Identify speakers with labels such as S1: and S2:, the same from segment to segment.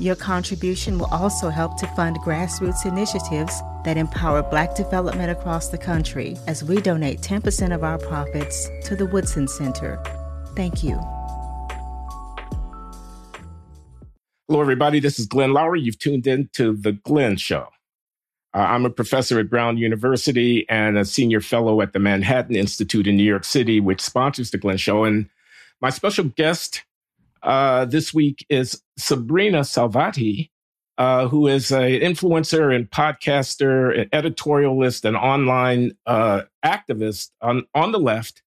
S1: Your contribution will also help to fund grassroots initiatives that empower Black development across the country as we donate 10% of our profits to the Woodson Center. Thank you.
S2: Hello, everybody. This is Glenn Loury. You've tuned in to The Glenn Show. Uh, I'm a professor at Brown University and a senior fellow at the Manhattan Institute in New York City, which sponsors The Glenn Show. And my special guest uh, this week is Sabrina Salvati, uh, who is an influencer and podcaster, an editorialist, and online uh, activist on, on the left,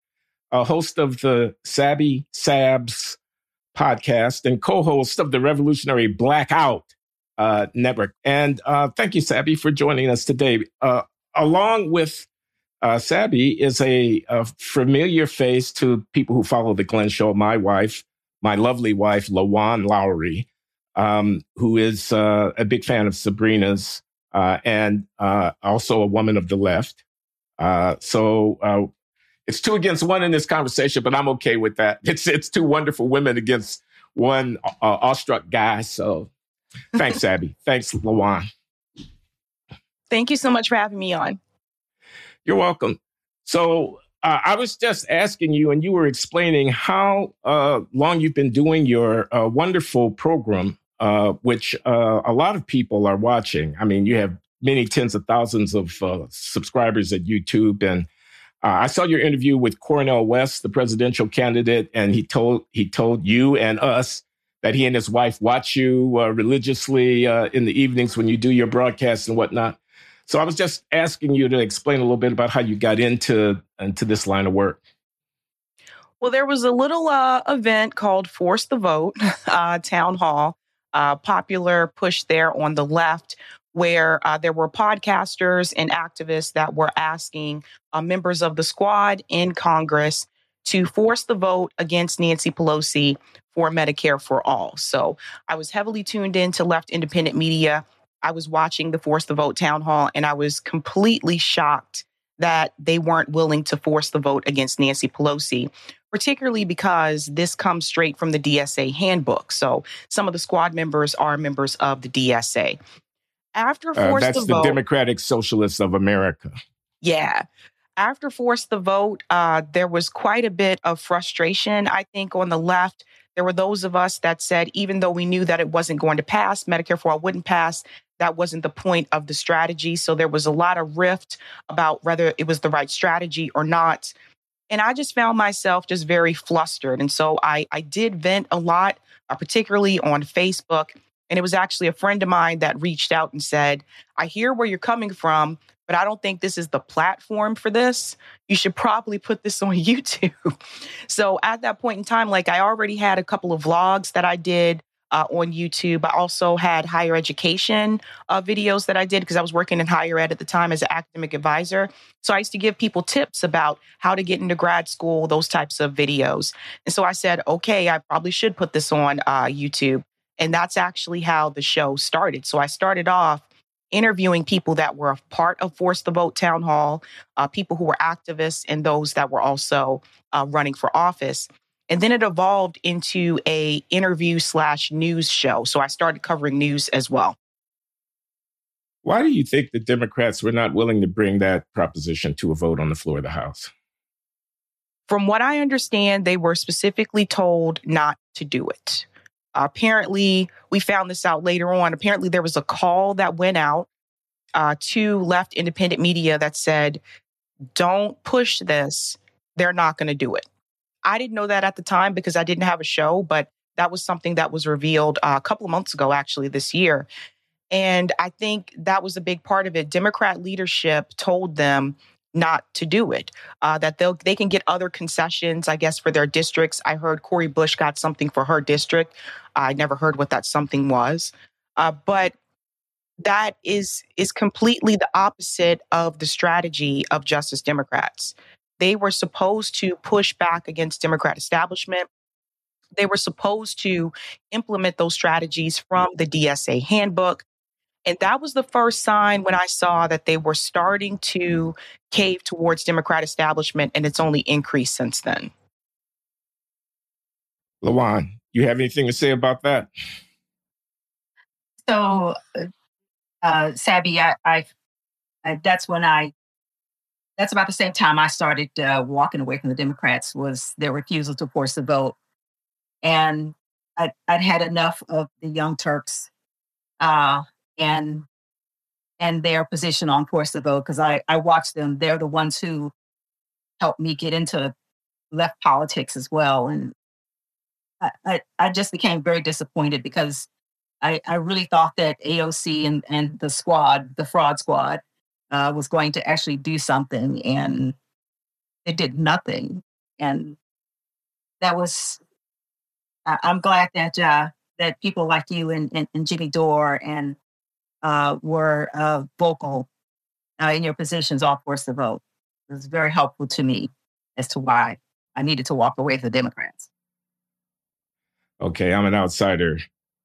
S2: a host of the Sabby Sabs podcast, and co host of the revolutionary Blackout uh, Network. And uh, thank you, Sabby, for joining us today. Uh, along with Sabby is a, a, familiar face to people who follow the Glenn Show, my wife, my lovely wife, LaJuan Loury um, who is uh, a big fan of Sabrina's uh, and uh, also a woman of the left. Uh, so uh, it's two against one in this conversation, but I'm okay with that. It's it's two wonderful women against one uh, awestruck guy. So thanks, Abby. thanks, Lawan.
S3: Thank you so much for having me on.
S2: You're welcome. So uh, I was just asking you, and you were explaining how uh, long you've been doing your uh, wonderful program uh, which uh, a lot of people are watching. I mean, you have many tens of thousands of uh, subscribers at YouTube, and I saw your interview with Cornel West, the presidential candidate, and he told he told you and us that he and his wife watch you religiously in the evenings when you do your broadcasts and whatnot. So I was just asking you to explain a little bit about how you got into into this line of work.
S3: Well, there was a little uh, event called Force the Vote uh, Town Hall uh, popular push there on the left where uh, there were podcasters and activists that were asking uh, members of the squad in Congress to force the vote against Nancy Pelosi for Medicare for All. So I was heavily tuned into left independent media. I was watching the Force the Vote town hall, and I was completely shocked that they weren't willing to force the vote against Nancy Pelosi particularly because this comes straight from the DSA handbook. So some of the squad members are members of the DSA. After force
S2: uh, that's
S3: the,
S2: the
S3: vote,
S2: Democratic Socialists of America.
S3: Yeah. After force the vote, uh, there was quite a bit of frustration, I think, on the left. There were those of us that said, even though we knew that it wasn't going to pass, Medicare for all wouldn't pass, that wasn't the point of the strategy. So there was a lot of rift about whether it was the right strategy or not. And I just found myself just very flustered. And so I, I did vent a lot, uh, particularly on Facebook. And it was actually a friend of mine that reached out and said, I hear where you're coming from, but I don't think this is the platform for this. You should probably put this on YouTube. so at that point in time, like I already had a couple of vlogs that I did uh, on YouTube. I also had higher education uh, videos that I did because I was working in higher ed at the time as an academic advisor. So I used to give people tips about how to get into grad school, those types of videos. And so I said, okay, I probably should put this on uh, YouTube. And that's actually how the show started. So I started off interviewing people that were a part of Force the Vote Town Hall, uh, people who were activists, and those that were also uh, running for office. And then it evolved into a interview slash news show. So I started covering news as well.
S2: Why do you think the Democrats were not willing to bring that proposition to a vote on the floor of the House?
S3: From what I understand, they were specifically told not to do it. apparently, we found this out later on. Apparently, there was a call that went out uh, to left independent media that said, don't push this. They're not going to do it. I didn't know that at the time because I didn't have a show, but that was something that was revealed uh, a couple of months ago, actually, this year. And I think that was a big part of it. Democrat leadership told them not to do it, uh, that they'll they can get other concessions, I guess, for their districts. I heard Cori Bush got something for her district. I never heard what that something was. Uh, but that is is completely the opposite of the strategy of Justice Democrats. They were supposed to push back against Democrat establishment. They were supposed to implement those strategies from the DSA handbook. And that was the first sign when I saw that they were starting to cave towards Democrat establishment, and it's only increased since then.
S2: LaJuan, you have anything to say about that?
S4: So, uh, Sabby, I, I, I, that's when I, that's about the same time I started uh, walking away from the Democrats was their refusal to force the vote, and I, I'd had enough of the Young Turks, uh, and and their position on force the vote because I I watched them. They're the ones who helped me get into left politics as well, and I, I, I just became very disappointed because I, I really thought that AOC and, and the squad, the fraud squad, uh, was going to actually do something, and it did nothing. And that was, I, am glad that uh, that people like you and, and, and Jimmy Dore and uh, were uh, vocal uh, in your positions all force the vote. It was very helpful to me as to why I needed to walk away from the Democrats
S2: okay, I'm an outsider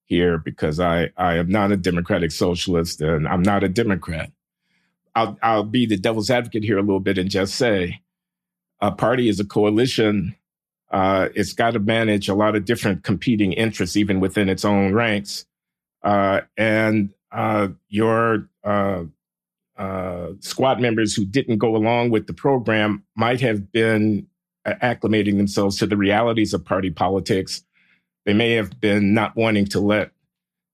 S2: here because I, I am not a democratic socialist and I'm not a Democrat. I'll, I'll be the devil's advocate here a little bit and just say a party is a coalition. Uh, it's got to manage a lot of different competing interests, even within its own ranks. Uh, and uh, your uh, uh, squad members who didn't go along with the program might have been acclimating themselves to the realities of party politics they may have been not wanting to let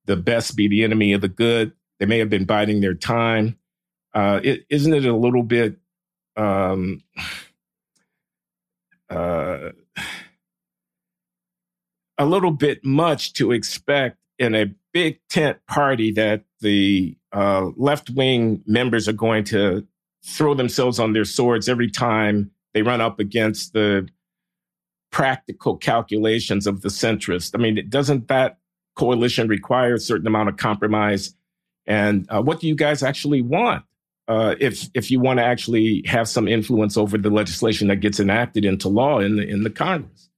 S2: the best be the enemy of the good. They may have been biding their time. Uh, is not it a little bit um, uh, a little bit much to expect in a big tent party that the uh, left wing members are going to throw themselves on their swords every time they run up against the practical calculations of the centrist. I mean, doesn't that coalition require a certain amount of compromise? And uh, what do you guys actually want? Uh, if if you want to actually have some influence over the legislation that gets enacted into law in the in the Congress,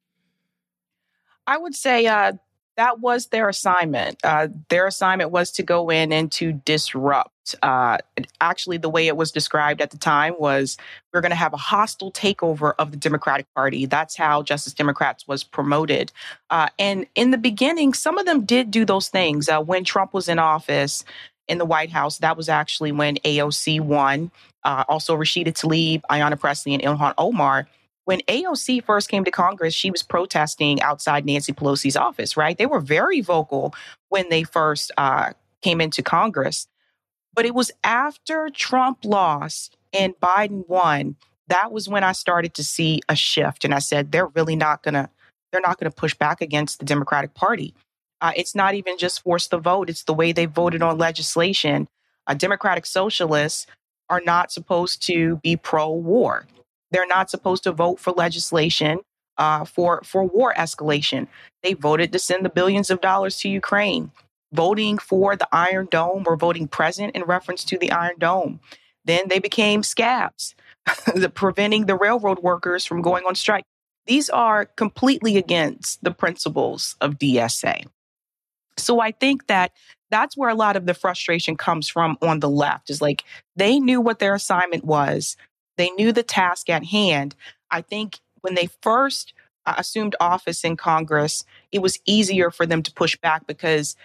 S3: I would say uh, that was their assignment. Uh, their assignment was to go in and to disrupt. Uh, actually, the way it was described at the time was we're going to have a hostile takeover of the Democratic Party. That's how Justice Democrats was promoted. Uh, and in the beginning, some of them did do those things. Uh, when Trump was in office in the White House, that was actually when AOC won. Uh, also, Rashida Tlaib, Ayanna Pressley, and Ilhan Omar when AOC first came to Congress, she was protesting outside Nancy Pelosi's office, right? They were very vocal when they first uh, came into Congress. But it was after Trump lost and Biden won, that was when I started to see a shift. And I said, they're really not going to, they're not going to push back against the Democratic Party. Uh, it's not even just force the vote, it's the way they voted on legislation. Uh, Democratic socialists are not supposed to be pro war. They're not supposed to vote for legislation uh, for for war escalation. They voted to send the billions of dollars to Ukraine. Voting for the Iron Dome or voting present in reference to the Iron Dome. Then they became scabs, the, preventing the railroad workers from going on strike. These are completely against the principles of DSA. So I think that that's where a lot of the frustration comes from on the left is like they knew what their assignment was. They knew the task at hand. I think when they first uh, assumed office in Congress, it was easier for them to push back because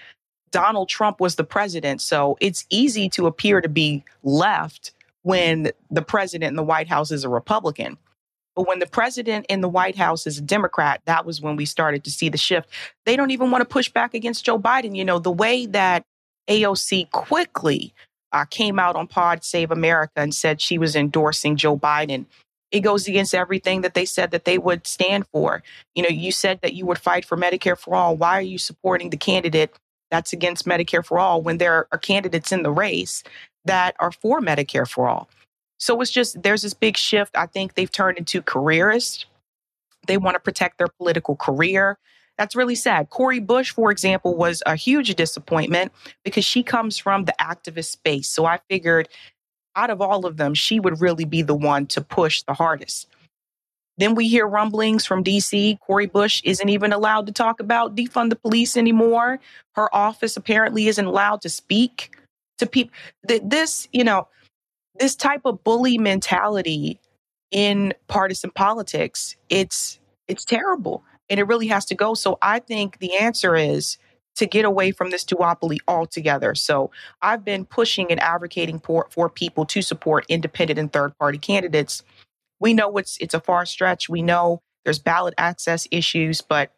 S3: Donald Trump was the president. So it's easy to appear to be left when the president in the White House is a Republican. But when the president in the White House is a Democrat, that was when we started to see the shift. They don't even want to push back against Joe Biden. You know, the way that AOC quickly uh, came out on Pod Save America and said she was endorsing Joe Biden. It goes against everything that they said that they would stand for. You know, you said that you would fight for Medicare for all. Why are you supporting the candidate that's against Medicare for all when there are candidates in the race that are for Medicare for all? So it's just, there's this big shift. I think they've turned into careerists. They want to protect their political career. that's really sad. Cori Bush, for example, was a huge disappointment because she comes from the activist space. So I figured out of all of them, she would really be the one to push the hardest. Then we hear rumblings from DC. Cori Bush isn't even allowed to talk about defund the police anymore. Her office apparently isn't allowed to speak to people. This, you know, this type of bully mentality in partisan politics, it's it's terrible and it really has to go. So I think the answer is to get away from this duopoly altogether. So I've been pushing and advocating for, for people to support independent and third party candidates. We know it's it's a far stretch. We know there's ballot access issues, but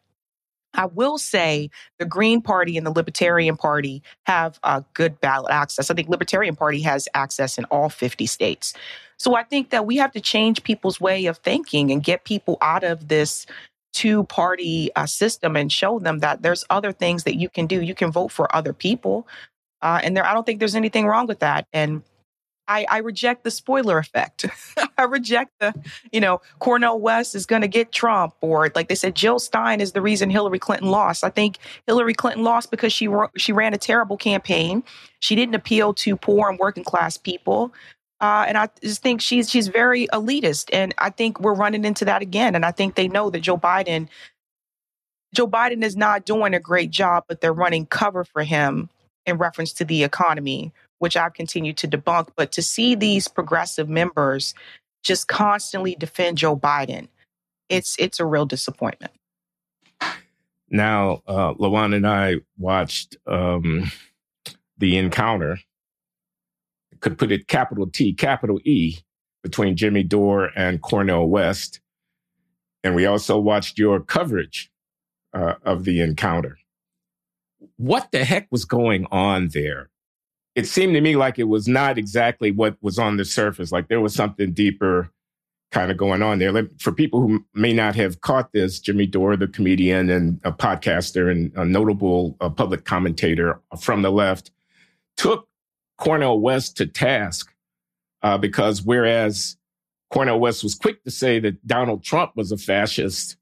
S3: I will say the Green Party and the Libertarian Party have a good ballot access. I think Libertarian Party has access in all 50 states. So I think that we have to change people's way of thinking and get people out of this two party uh, system and show them that there's other things that you can do. You can vote for other people. Uh, and there, I don't think there's anything wrong with that. And I, I reject the spoiler effect. I reject the, you know, Cornel West is going to get Trump, or like they said, Jill Stein is the reason Hillary Clinton lost. I think Hillary Clinton lost because she she ran a terrible campaign. She didn't appeal to poor and working class people. Uh, and I just think she's she's very elitist, and I think we're running into that again. And I think they know that Joe Biden, Joe Biden is not doing a great job, but they're running cover for him in reference to the economy, which I've continued to debunk. But to see these progressive members just constantly defend Joe Biden, it's it's a real disappointment.
S2: Now, uh, LaJuan and I watched um, the encounter could put it capital T, capital E between Jimmy Dore and Cornel West. And we also watched your coverage uh, of the encounter. What the heck was going on there? It seemed to me like it was not exactly what was on the surface, like there was something deeper kind of going on there. For people who may not have caught this, Jimmy Dore, the comedian and a podcaster and a notable uh, public commentator from the left, took Cornel West to task uh, because whereas Cornel West was quick to say that Donald Trump was a fascist,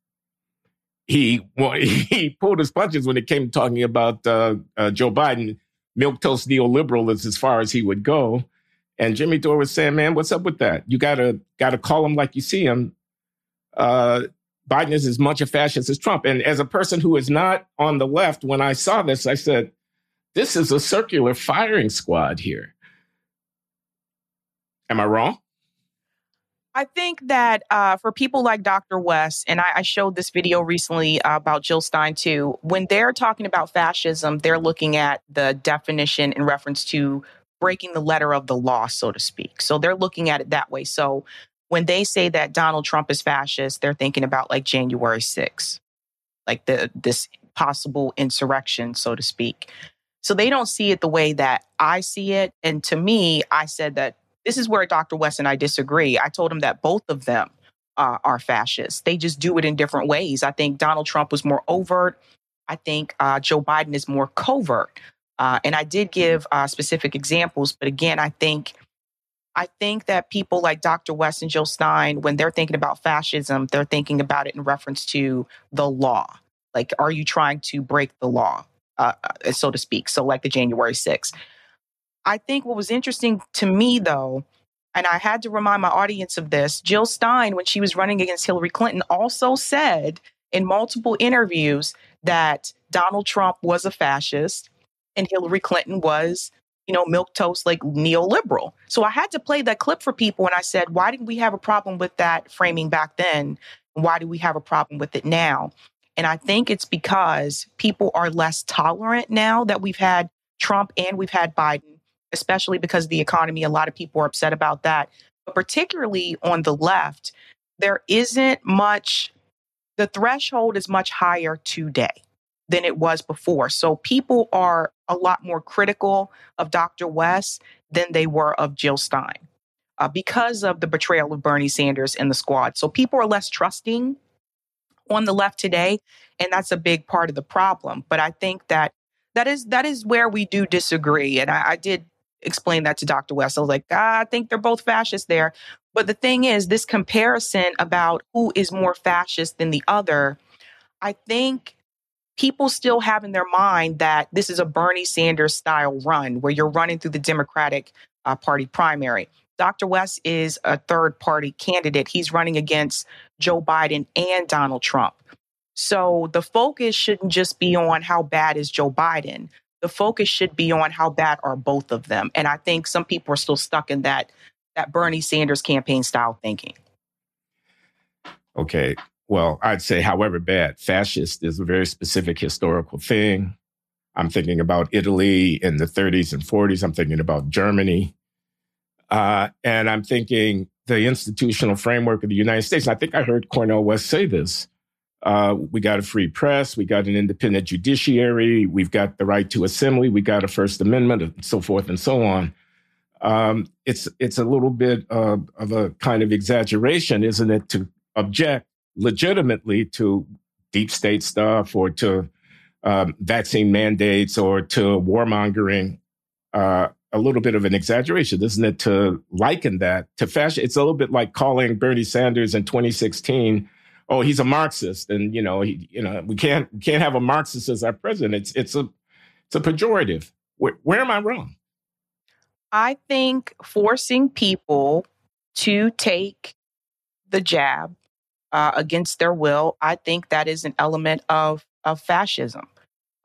S2: he well, he pulled his punches when it came to talking about uh, uh, Joe Biden. Milquetoast neoliberal is as far as he would go. And Jimmy Dore was saying, "Man, what's up with that? You gotta gotta call him like you see him." Uh, Biden is as much a fascist as Trump. And as a person who is not on the left, when I saw this, I said, this is a circular firing squad here. Am I wrong?
S3: I think that uh, for people like Dr. West, and I, I showed this video recently uh, about Jill Stein too, when they're talking about fascism, they're looking at the definition in reference to breaking the letter of the law, so to speak. So they're looking at it that way. So when they say that Donald Trump is fascist, they're thinking about like January 6th, like the this possible insurrection, so to speak. So they don't see it the way that I see it. And to me, I said that this is where Dr. West and I disagree. I told him that both of them uh, are fascists. They just do it in different ways. I think Donald Trump was more overt. I think uh, Joe Biden is more covert. Uh, and I did give uh, specific examples, but again, I think I think that people like Dr. West and Jill Stein, when they're thinking about fascism, they're thinking about it in reference to the law. Like, are you trying to break the law? Uh, uh, so to speak. So, like the January 6th. I think what was interesting to me, though, and I had to remind my audience of this Jill Stein, when she was running against Hillary Clinton, also said in multiple interviews that Donald Trump was a fascist and Hillary Clinton was, you know, milquetoast like neoliberal. So I had to play that clip for people and I said, why didn't we have a problem with that framing back then? Why do we have a problem with it now? And I think it's because people are less tolerant now that we've had Trump and we've had Biden, especially because of the economy. A lot of people are upset about that. But particularly on the left, there isn't much, the threshold is much higher today than it was before. So people are a lot more critical of Dr. West than they were of Jill Stein uh, because of the betrayal of Bernie Sanders and the squad. So people are less trusting on the left today and that's a big part of the problem but i think that that is that is where we do disagree and i, I did explain that to dr west i was like ah, i think they're both fascists there but the thing is this comparison about who is more fascist than the other i think people still have in their mind that this is a Bernie Sanders style run where you're running through the Democratic uh, Party primary. Dr. West is a third party candidate. He's running against Joe Biden and Donald Trump. So the focus shouldn't just be on how bad is Joe Biden. The focus should be on how bad are both of them. And I think some people are still stuck in that that Bernie Sanders campaign style thinking.
S2: Okay. Well, I'd say, however bad, fascist is a very specific historical thing. I'm thinking about Italy in the 30s and 40s. I'm thinking about Germany. Uh, and I'm thinking the institutional framework of the United States. I think I heard Cornel West say this. Uh, we got a free press. We got an independent judiciary. We've got the right to assembly. We got a First Amendment, and so forth and so on. Um, it's it's a little bit of a kind of exaggeration, isn't it, to object legitimately to deep state stuff or to um, vaccine mandates or to warmongering. Uh, a little bit of an exaggeration, isn't it, to liken that to fascism? It's a little bit like calling Bernie Sanders in 2016 oh, he's a Marxist, and you know, he, you know, we can't we can't have a Marxist as our president. It's it's a it's a pejorative. Where, where am I wrong?
S3: I think forcing people to take the jab uh, against their will, I think that is an element of of fascism,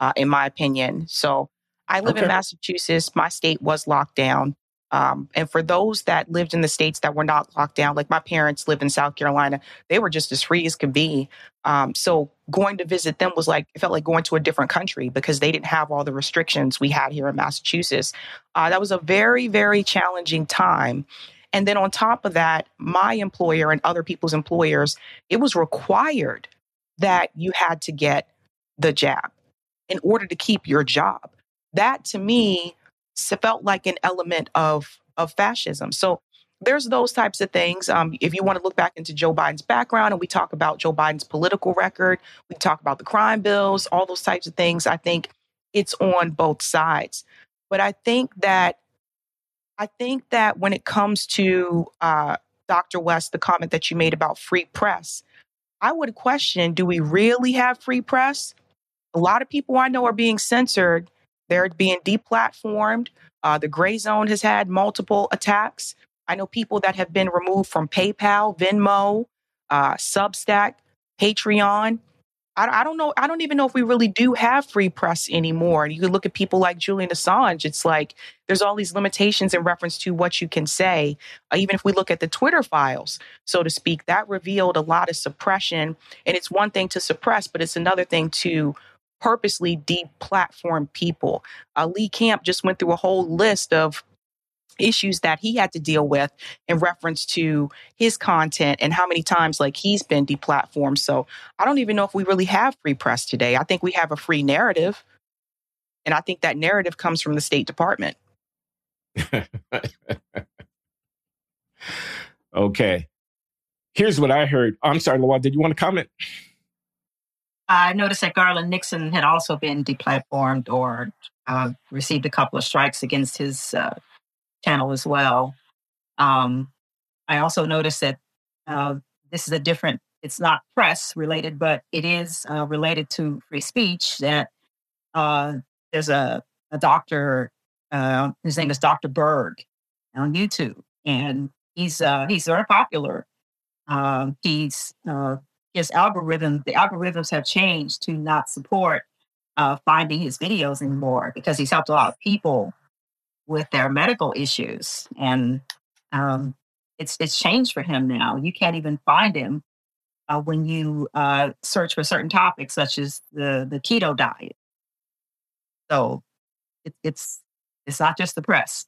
S3: uh, in my opinion. So I live okay. in Massachusetts. My state was locked down. Um, and for those that lived in the states that were not locked down, like my parents live in South Carolina, they were just as free as could be. Um, so going to visit them was like, it felt like going to a different country because they didn't have all the restrictions we had here in Massachusetts. Uh, that was a very, very challenging time. And then on top of that, my employer and other people's employers, it was required that you had to get the jab in order to keep your job. That to me felt like an element of of fascism. So there's those types of things. Um, if you want to look back into Joe Biden's background and we talk about Joe Biden's political record, we talk about the crime bills, all those types of things. I think it's on both sides. But I think that I think that when it comes to uh, Dr. West, the comment that you made about free press, I would question: Do we really have free press? A lot of people I know are being censored they're being deplatformed. Uh, the Grayzone has had multiple attacks. I know people that have been removed from PayPal, Venmo, uh, Substack, Patreon. I, I, don't know. I don't even know if we really do have free press anymore. And you can look at people like Julian Assange. It's like there's all these limitations in reference to what you can say. Uh, even if we look at the Twitter files, so to speak, that revealed a lot of suppression. And it's one thing to suppress, but it's another thing to purposely deplatform people. Uh, Lee Camp just went through a whole list of issues that he had to deal with in reference to his content and how many times like he's been deplatformed. So I don't even know if we really have free press today. I think we have a free narrative. And I think that narrative comes from the State Department.
S2: okay. Here's what I heard. I'm sorry, LaJuan, did you want to comment?
S4: I noticed that Garland Nixon had also been deplatformed or uh, received a couple of strikes against his uh, channel as well. Um, I also noticed that uh, this is a different, it's not press related, but it is uh, related to free speech. That uh, there's a, a doctor, uh, his name is Dr. Berg on YouTube, and he's he's very popular. He's his algorithm, the algorithms have changed to not support uh, finding his videos anymore because he's helped a lot of people with their medical issues, and um, it's it's changed for him now. You can't even find him uh, when you uh, search for certain topics, such as the the keto diet. So it, it's it's not just the press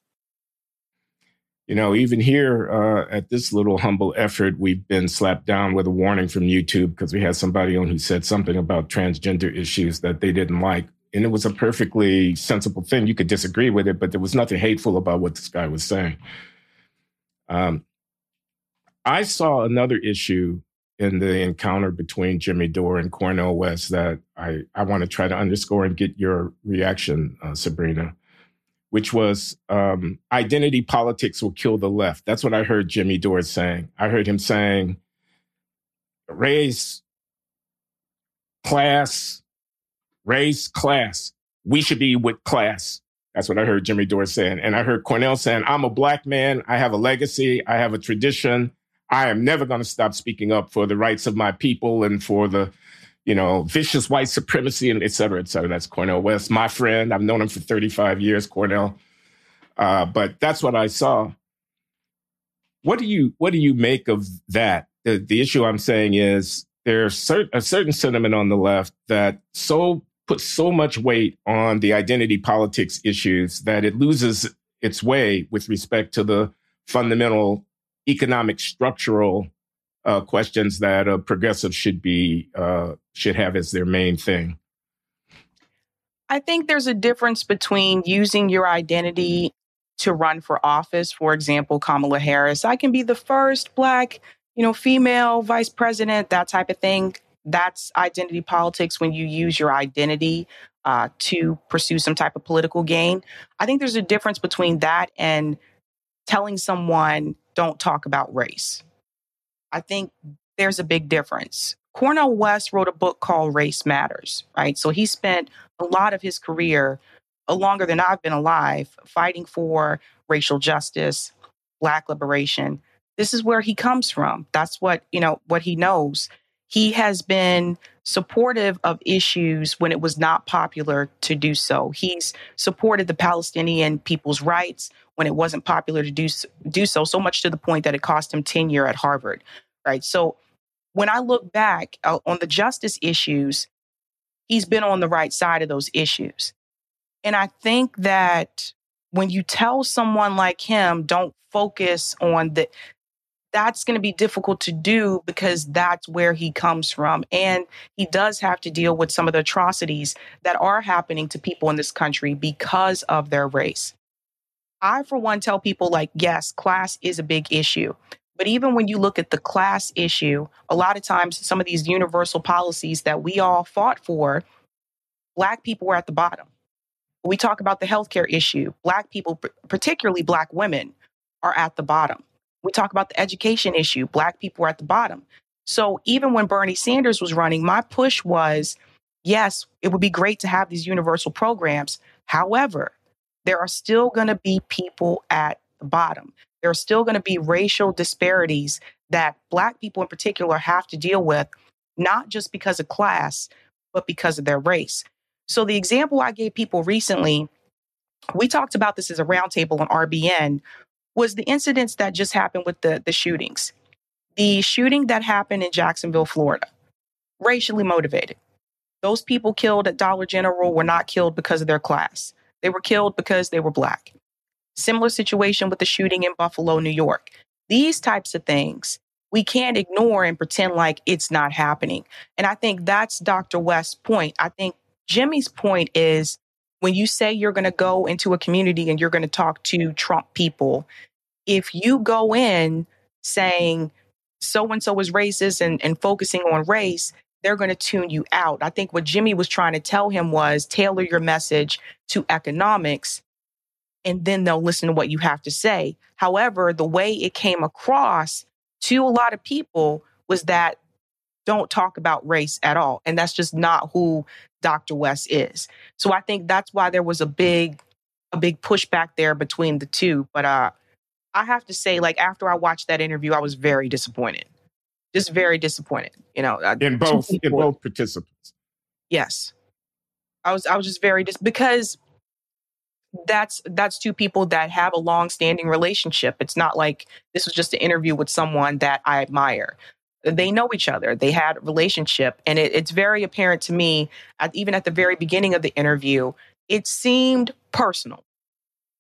S2: you know, even here uh, at this little humble effort, we've been slapped down with a warning from YouTube because we had somebody on who said something about transgender issues that they didn't like. And it was a perfectly sensible thing. You could disagree with it, but there was nothing hateful about what this guy was saying. Um, I saw another issue in the encounter between Jimmy Dore and Cornel West that I, I want to try to underscore and get your reaction, uh, Sabrina which was um, identity politics will kill the left. That's what I heard Jimmy Dore saying. I heard him saying race, class, race, class. We should be with class. That's what I heard Jimmy Dore saying. And I heard Cornel saying, I'm a black man. I have a legacy. I have a tradition. I am never going to stop speaking up for the rights of my people and for the, you know, vicious white supremacy and et cetera, et cetera. That's Cornel West, my friend. I've known him for 35 years, Cornel. Uh, but that's what I saw. What do you what do you make of that? The, the issue I'm saying is there's cert- a certain sentiment on the left that so puts so much weight on the identity politics issues that it loses its way with respect to the fundamental economic structural uh, questions that a progressive should be uh, should have as their main thing.
S3: I think there's a difference between using your identity to run for office. For example, Kamala Harris. I can be the first black, you know, female vice president, that type of thing that's identity politics when you use your identity uh, to pursue some type of political gain. I think there's a difference between that and telling someone, don't talk about race. I think there's a big difference. Cornel West wrote a book called Race Matters, right? So he spent a lot of his career, uh, longer than I've been alive, fighting for racial justice, Black liberation. This is where he comes from. That's what, you know, what he knows. He has been supportive of issues when it was not popular to do so. He's supported the Palestinian people's rights when it wasn't popular to do, do so, so much to the point that it cost him tenure at Harvard. Right. So when I look back uh, on the justice issues, he's been on the right side of those issues. And I think that when you tell someone like him, don't focus on the that's going to be difficult to do because that's where he comes from. And he does have to deal with some of the atrocities that are happening to people in this country because of their race. I, for one, tell people like, yes, class is a big issue. But even when you look at the class issue, a lot of times some of these universal policies that we all fought for, Black people were at the bottom. we talk about the healthcare issue, Black people, particularly Black women, are at the bottom we talk about the education issue. Black people are at the bottom. So even when Bernie Sanders was running, my push was yes, it would be great to have these universal programs. However, there are still going to be people at the bottom. There are still going to be racial disparities that Black people in particular have to deal with, not just because of class, but because of their race. So, the example I gave people recently, we talked about this as a roundtable on RBN was the incidents that just happened with the, the shootings. The shooting that happened in Jacksonville, Florida, racially motivated. Those people killed at Dollar General were not killed because of their class. They were killed because they were black. Similar situation with the shooting in Buffalo, New York. These types of things we can't ignore and pretend like it's not happening. And I think that's Dr. West's point. I think Jimmy's point is when you say you're going to go into a community and you're going to talk to Trump people if you go in saying so and so is racist and, and focusing on race, they're going to tune you out. I think what Jimmy was trying to tell him was tailor your message to economics and then they'll listen to what you have to say. However, the way it came across to a lot of people was that don't talk about race at all. And that's just not who Dr. West is. So I think that's why there was a big a big pushback there between the two. But uh I have to say, like after I watched that interview, I was very disappointed. Just very disappointed. You know, uh,
S2: in both in both participants.
S3: Yes, I was. I was just very dis because that's that's two people that have a long-standing relationship. It's not like this was just an interview with someone that I admire. They know each other. They had a relationship, and it, it's very apparent to me. At, even at the very beginning of the interview, it seemed personal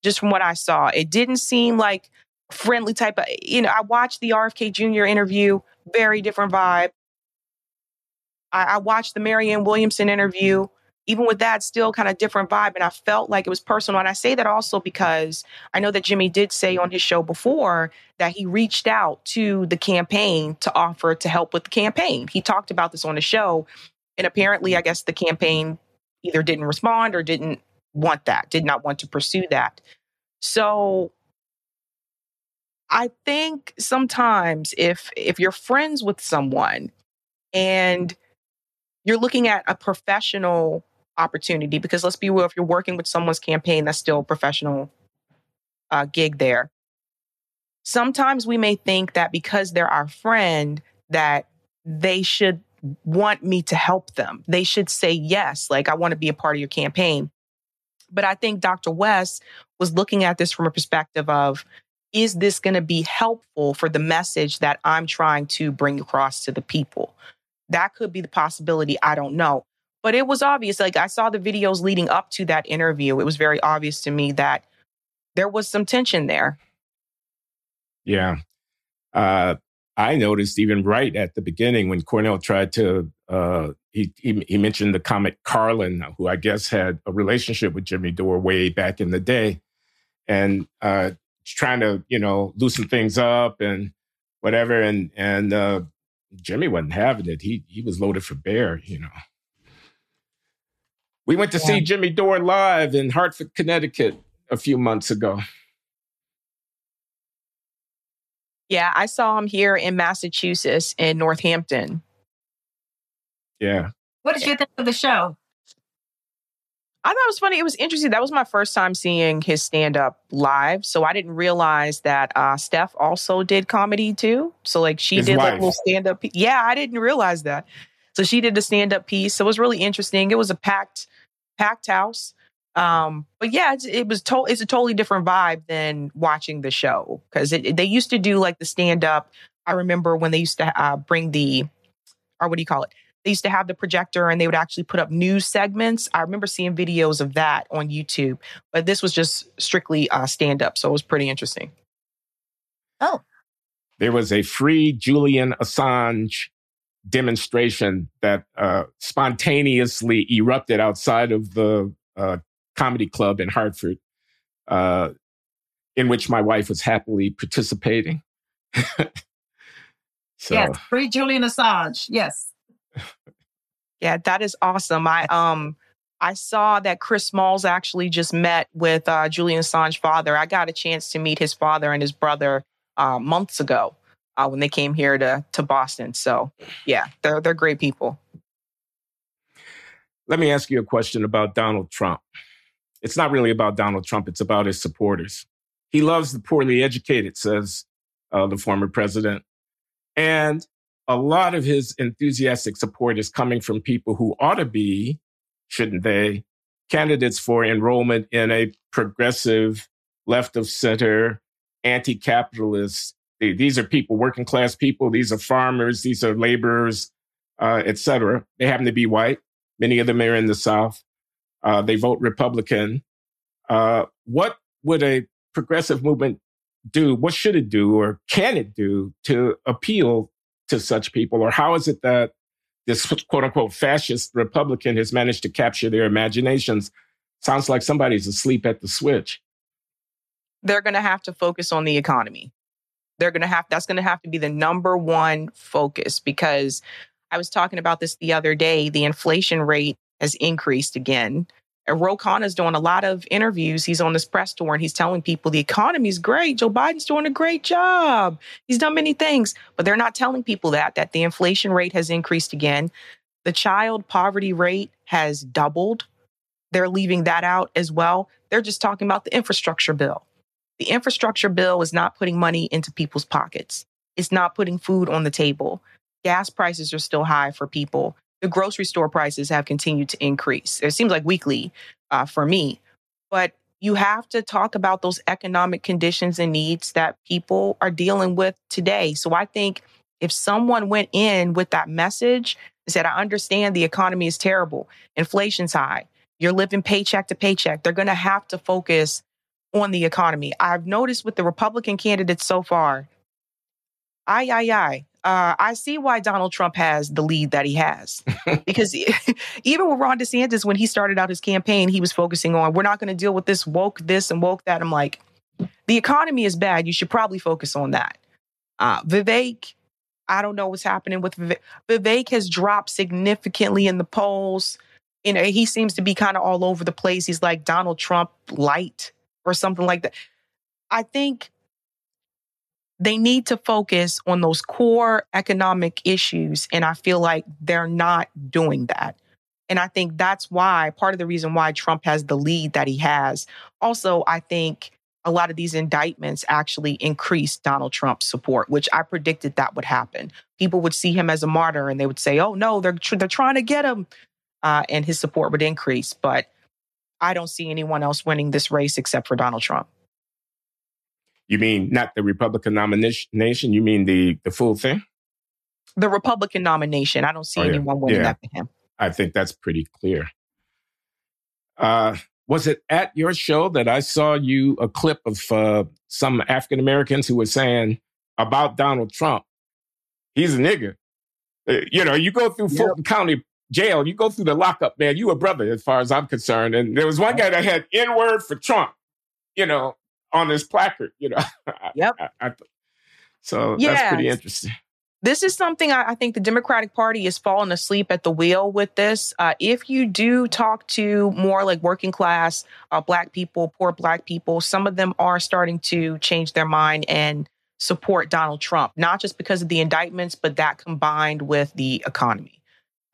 S3: just from what I saw. It didn't seem like friendly type of, you know, I watched the RFK Jr. interview, very different vibe. I, I watched the Marianne Williamson interview. Even with that, still kind of different vibe. And I felt like it was personal. And I say that also because I know that Jimmy did say on his show before that he reached out to the campaign to offer to help with the campaign. He talked about this on the show. And apparently, I guess the campaign either didn't respond or didn't want that, did not want to pursue that. So I think sometimes if if you're friends with someone and you're looking at a professional opportunity because let's be real, if you're working with someone's campaign, that's still a professional uh, gig there. Sometimes we may think that because they're our friend, that they should want me to help them. They should say yes, like I want to be a part of your campaign. But I think Dr. West was looking at this from a perspective of is this going to be helpful for the message that I'm trying to bring across to the people? That could be the possibility. I don't know. But it was obvious. Like I saw the videos leading up to that interview. It was very obvious to me that there was some tension there.
S2: Yeah. Uh, I noticed even right at the beginning when Cornel tried to, uh, he, he, he mentioned the comic Carlin, who I guess had a relationship with Jimmy Dore way back in the day, and uh, trying to you know loosen things up and whatever, and and uh, Jimmy wasn't having it. He he was loaded for bear, you know. We went to yeah. see Jimmy Dore live in Hartford, Connecticut a few months ago.
S3: Yeah, I saw him here in Massachusetts in Northampton.
S2: Yeah.
S4: What did you think of the show?
S3: I thought it was funny. It was interesting. That was my first time seeing his stand up live. So I didn't realize that uh, Steph also did comedy too. So, like, she his did like a little stand up. Yeah, I didn't realize that. So she did the stand up piece. So it was really interesting. It was a packed, packed house. Um, but yeah, it's, it was to- it's a totally different vibe than watching the show because they used to do like the stand up. I remember when they used to uh, bring the, or what do you call it? They used to have the projector and they would actually put up news segments. I remember seeing videos of that on YouTube, but this was just strictly uh, stand up. So it was pretty interesting.
S4: Oh.
S2: There was a free Julian Assange demonstration that uh, spontaneously erupted outside of the uh, comedy club in Hartford, uh, in which my wife was happily participating.
S4: so. Yes, free Julian Assange. Yes.
S3: Yeah, that is awesome. I um I saw that Chris Smalls actually just met with uh, Julian Assange's father. I got a chance to meet his father and his brother uh, months ago uh, when they came here to to Boston. So yeah, they're they're great people.
S2: Let me ask you a question about Donald Trump. It's not really about Donald Trump, it's about his supporters. He loves the poorly educated, says uh, the former president. And a lot of his enthusiastic support is coming from people who ought to be, shouldn't they, candidates for enrollment in a progressive, left of center, anti capitalist. These are people, working class people. These are farmers. These are laborers, uh, etc. They happen to be white. Many of them are in the South. Uh, they vote Republican. Uh, what would a progressive movement do? What should it do, or can it do to appeal to such people? Or how is it that this quote unquote fascist Republican has managed to capture their imaginations? Sounds like somebody's asleep at the switch.
S3: They're going to have to focus on the economy. They're going to have, that's going to have to be the number one focus because I was talking about this the other day. The inflation rate has increased again. And Ro Khanna is doing a lot of interviews. He's on this press tour and he's telling people the economy is great. Joe Biden's doing a great job. He's done many things, but they're not telling people that, that the inflation rate has increased again. The child poverty rate has doubled. They're leaving that out as well. They're just talking about the infrastructure bill. The infrastructure bill is not putting money into people's pockets. It's not putting food on the table. Gas prices are still high for people the grocery store prices have continued to increase. It seems like weekly uh, for me, but you have to talk about those economic conditions and needs that people are dealing with today. So I think if someone went in with that message and said, I understand the economy is terrible, inflation's high, you're living paycheck to paycheck, they're going to have to focus on the economy. I've noticed with the Republican candidates so far, I, I, I, uh, I see why Donald Trump has the lead that he has. because even with Ron DeSantis, when he started out his campaign, he was focusing on, we're not going to deal with this woke this and woke that. I'm like, the economy is bad. You should probably focus on that. Uh, Vivek, I don't know what's happening with Vivek. Vivek has dropped significantly in the polls. You know, he seems to be kind of all over the place. He's like Donald Trump light or something like that. I think they need to focus on those core economic issues. And I feel like they're not doing that. And I think that's why part of the reason why Trump has the lead that he has. Also, I think a lot of these indictments actually increased Donald Trump's support, which I predicted that would happen. People would see him as a martyr and they would say, oh, no, they're, tr- they're trying to get him. Uh, and his support would increase. But I don't see anyone else winning this race except for Donald Trump.
S2: You mean not the Republican nomination? You mean the, the full thing?
S3: The Republican nomination. I don't see oh, yeah. anyone winning yeah. that for him.
S2: I think that's pretty clear. Uh, was it at your show that I saw you a clip of uh, some African Americans who were saying about Donald Trump, he's a nigger. Uh, you know, you go through Fulton County jail, you go through the lockup, man, you a brother as far as I'm concerned. And there was one guy that had N word for Trump, you know, on his placard, you know.
S3: Yep. I, I,
S2: so yes. that's pretty interesting.
S3: This is something I, I, think the Democratic Party is falling asleep at the wheel with this. Uh, if you do talk to more like working class uh, Black people, poor Black people, some of them are starting to change their mind and support Donald Trump, not just because of the indictments, but that combined with the economy.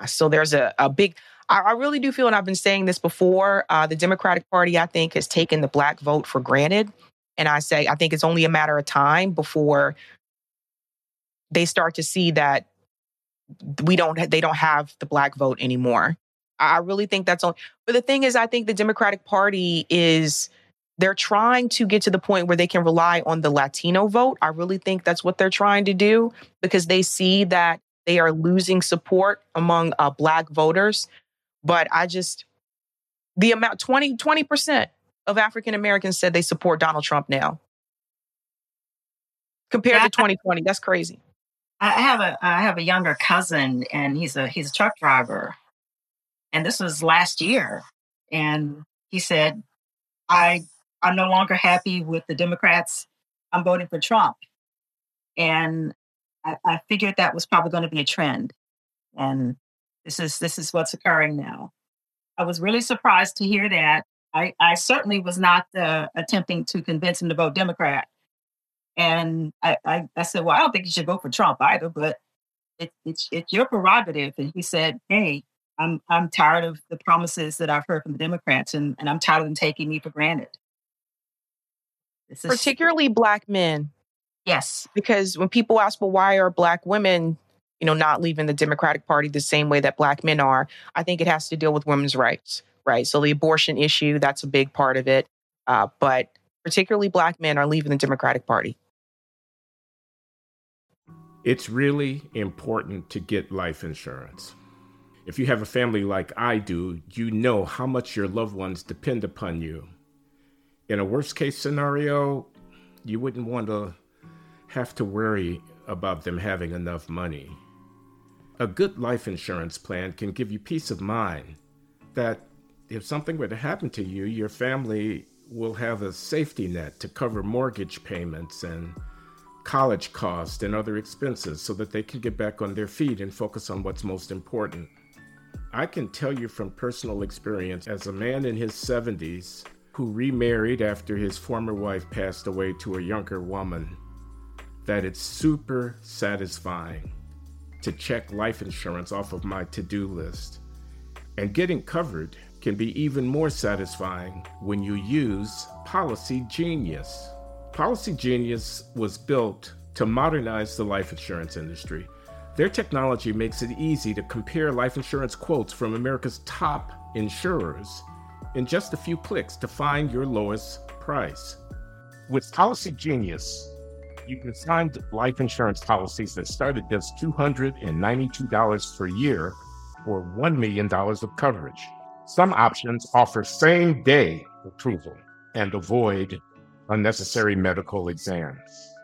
S3: Uh, so there's a, a big, I, I, really do feel, and I've been saying this before, uh, the Democratic Party, I think, has taken the Black vote for granted. And I say, I think it's only a matter of time before they start to see that we don't they don't have the black vote anymore. I really think that's only but the thing is I think the Democratic Party is they're trying to get to the point where they can rely on the Latino vote. I really think that's what they're trying to do because they see that they are losing support among uh, black voters. But I just the amount 20 20% of African Americans said they support Donald Trump now. Compared to 2020, that's crazy.
S4: I have a I have a younger cousin, and he's a he's a truck driver, and this was last year, and he said, "I I'm no longer happy with the Democrats. I'm voting for Trump," and I, I figured that was probably going to be a trend, and this is this is what's occurring now. I was really surprised to hear that. I, I certainly was not uh, attempting to convince him to vote Democrat. And I, I, I, said, well, I don't think you should vote for Trump either, but it, it's it's your prerogative. And he said, hey, I'm I'm tired of the promises that I've heard from the Democrats, and, and I'm tired of them taking me for granted.
S3: Is, Particularly black men.
S4: Yes.
S3: Because when people ask, well, why are black women, you know, not leaving the Democratic Party the same way that black men are, I think it has to deal with women's rights, right? So the abortion issue, that's a big part of it. Uh, but particularly black men are leaving the Democratic Party.
S2: It's really important to get life insurance. If you have a family like I do, you know how much your loved ones depend upon you. In a worst case scenario, you wouldn't want to have to worry about them having enough money. A good life insurance plan can give you peace of mind that if something were to happen to you, your family will have a safety net to cover mortgage payments and college costs, and other expenses so that they can get back on their feet and focus on what's most important. I can tell you from personal experience as a man in his 70s who remarried after his former wife passed away to a younger woman that it's super satisfying to check life insurance off of my to do list. And getting covered can be even more satisfying when you use Policygenius. Policy Genius was built to modernize the life insurance industry. Their technology makes it easy to compare life insurance quotes from America's top insurers in just a few clicks to find your lowest price. With Policygenius, you can sign life insurance policies that start at just $292 per year for $1 million of coverage. Some options offer same day approval and avoid unnecessary medical exams.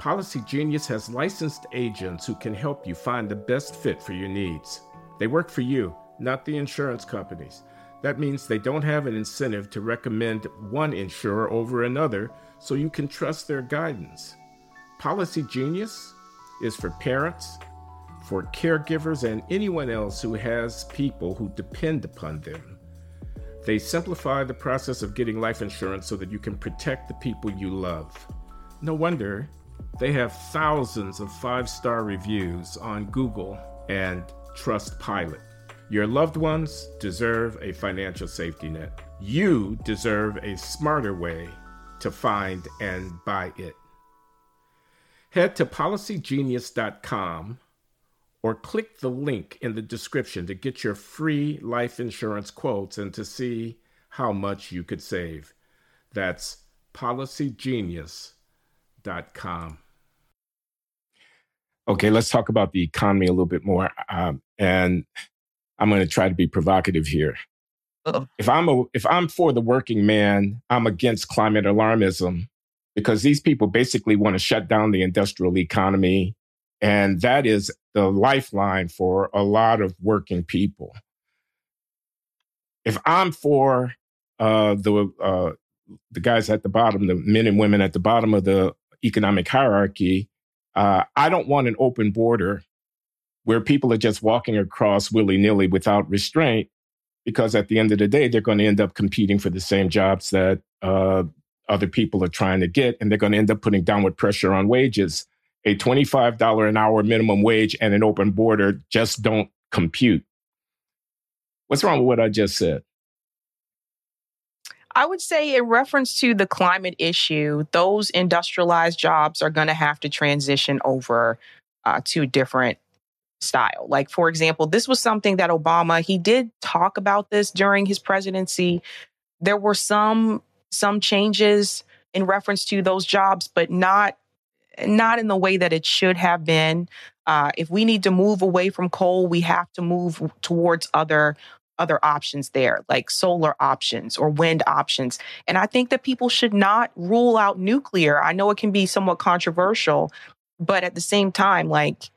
S2: Policygenius has licensed agents who can help you find the best fit for your needs. They work for you, not the insurance companies. That means they don't have an incentive to recommend one insurer over another, so you can trust their guidance. Policygenius is for parents, for caregivers, and anyone else who has people who depend upon them. They simplify the process of getting life insurance so that you can protect the people you love. No wonder they have thousands of five star reviews on Google and Trustpilot. Your loved ones deserve a financial safety net. You deserve a smarter way to find and buy it. Head to policygenius.com or click the link in the description to get your free life insurance quotes and to see how much you could save. That's policygenius.com. Okay, let's talk about the economy a little bit more. Um, and I'm going to try to be provocative here. Uh-oh. If I'm a, if I'm for the working man, I'm against climate alarmism because these people basically want to shut down the industrial economy, and that is the lifeline for a lot of working people. If I'm for uh, the uh, the guys at the bottom, the men and women at the bottom of the economic hierarchy, uh, I don't want an open border where people are just walking across willy nilly without restraint, because at the end of the day, they're going to end up competing for the same jobs that uh, other people are trying to get, and they're going to end up putting downward pressure on wages. A $25 an hour minimum wage and an open border just don't compute. What's wrong with what I just said?
S3: I would say, in reference to the climate issue, those industrialized jobs are going to have to transition over uh, to a different style. Like, for example, this was something that Obama, he did talk about this during his presidency. There were some some changes in reference to those jobs, but not not in the way that it should have been. Uh, if we need to move away from coal, we have to move towards other other options there, like solar options or wind options. And I think that people should not rule out nuclear. I know it can be somewhat controversial, but at the same time, like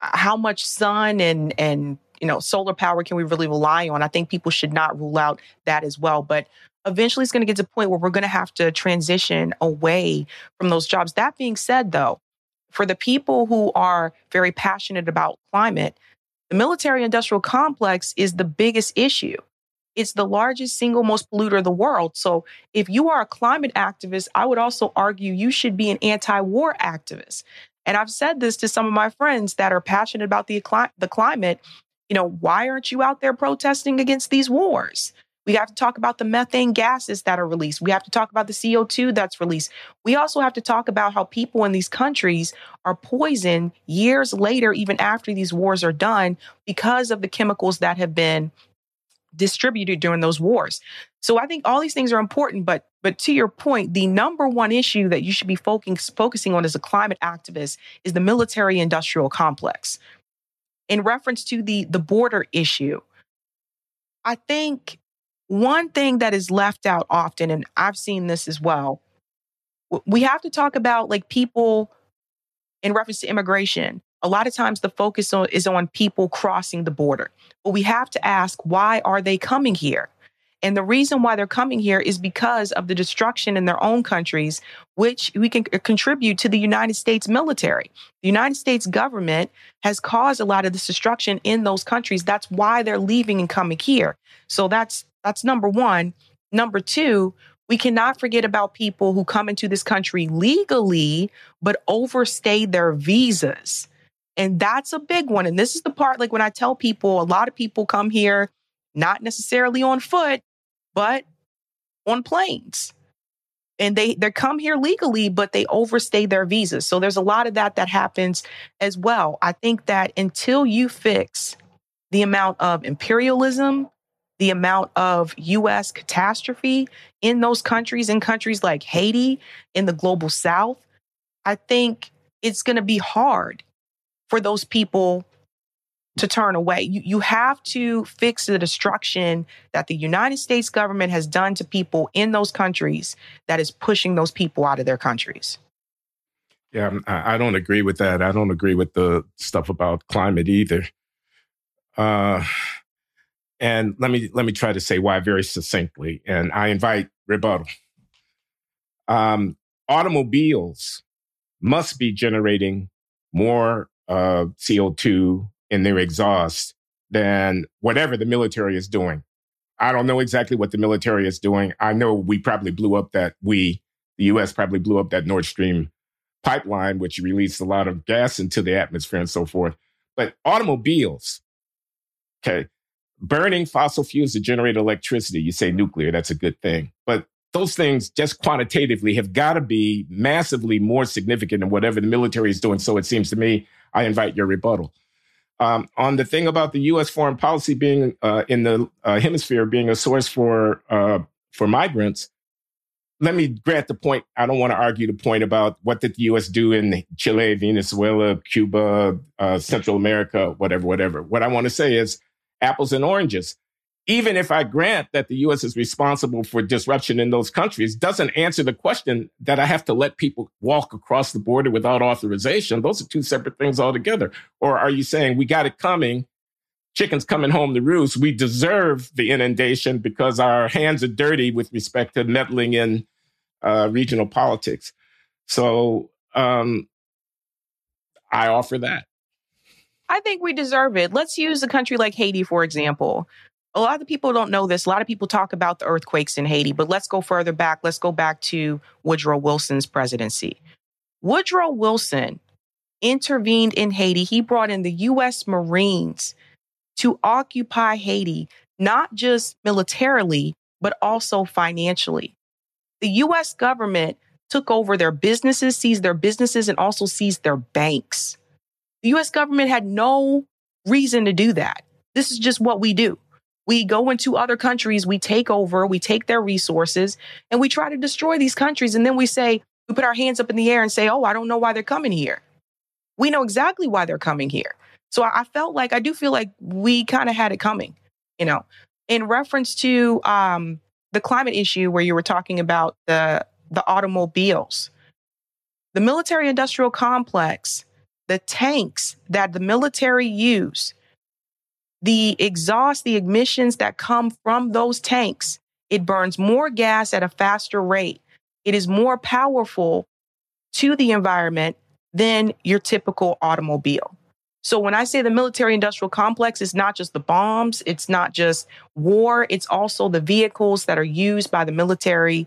S3: how much sun and and you know solar power can we really rely on i think people should not rule out that as well but eventually it's going to get to a point where we're going to have to transition away from those jobs that being said though for the people who are very passionate about climate the military industrial complex is the biggest issue it's the largest single most polluter of the world so if you are a climate activist i would also argue you should be an anti-war activist and I've said this to some of my friends that are passionate about the, the climate. You know, why aren't you out there protesting against these wars? We have to talk about the methane gases that are released. We have to talk about the CO2 that's released. We also have to talk about how people in these countries are poisoned years later, even after these wars are done, because of the chemicals that have been distributed during those wars. So I think all these things are important, but but to your point, the number one issue that you should be focusing focusing on as a climate activist is the military industrial complex. In reference to the the border issue, I think one thing that is left out often and I've seen this as well, we have to talk about like people in reference to immigration a lot of times the focus on, is on people crossing the border. But we have to ask, why are they coming here? And the reason why they're coming here is because of the destruction in their own countries, which we can uh, contribute to the United States military. The United States government has caused a lot of this destruction in those countries. That's why they're leaving and coming here. So that's that's number one. Number two, we cannot forget about people who come into this country legally but overstay their visas. And that's a big one. And this is the part like when I tell people, a lot of people come here not necessarily on foot, but on planes. And they they come here legally, but they overstay their visas. So there's a lot of that that happens as well. I think that until you fix the amount of imperialism, the amount of US catastrophe in those countries, in countries like Haiti, in the global south, I think it's going to be hard for those people to turn away. You, you have to fix the destruction that the United States government has done to people in those countries that is pushing those people out of their countries.
S2: Yeah, I don't agree with that. I don't agree with the stuff about climate either. Uh, and let me let me try to say why very succinctly, and I invite rebuttal. Um, automobiles must be generating more uh, CO2 in their exhaust than whatever the military is doing. I don't know exactly what the military is doing. I know we probably blew up that, we, the US probably blew up that Nord Stream pipeline, which released a lot of gas into the atmosphere and so forth. But automobiles, okay, burning fossil fuels to generate electricity, you say nuclear, that's a good thing. But those things just quantitatively have got to be massively more significant than whatever the military is doing. So it seems to me, I invite your rebuttal. Um, on the thing about the U.S. foreign policy being uh, in the uh, hemisphere being a source for uh, for migrants, let me grant the point. I don't want to argue the point about what did the U.S. do in Chile, Venezuela, Cuba, uh, Central America, whatever, whatever. What I want to say is apples and oranges even if I grant that the US is responsible for disruption in those countries, doesn't answer the question that I have to let people walk across the border without authorization. Those are two separate things altogether. Or are you saying we got it coming? Chickens coming home to roost. We deserve the inundation because our hands are dirty with respect to meddling in uh, regional politics. So um, I offer that.
S3: I think we deserve it. Let's use a country like Haiti, for example a lot of people don't know this. A lot of people talk about the earthquakes in Haiti, but let's go further back. Let's go back to Woodrow Wilson's presidency. Woodrow Wilson intervened in Haiti. He brought in the U.S. Marines to occupy Haiti, not just militarily, but also financially. The U.S. government took over their businesses, seized their businesses, and also seized their banks. The U.S. government had no reason to do that. This is just what we do. We go into other countries, we take over, we take their resources, and we try to destroy these countries. And then we say, we put our hands up in the air and say, oh, I don't know why they're coming here. We know exactly why they're coming here. So I felt like, I do feel like we kind of had it coming, you know, in reference to um, the climate issue where you were talking about the, the automobiles, the military industrial complex, the tanks that the military use the exhaust, the emissions that come from those tanks, it burns more gas at a faster rate. It is more powerful to the environment than your typical automobile. So when I say the military industrial complex, it's not just the bombs, it's not just war, it's also the vehicles that are used by the military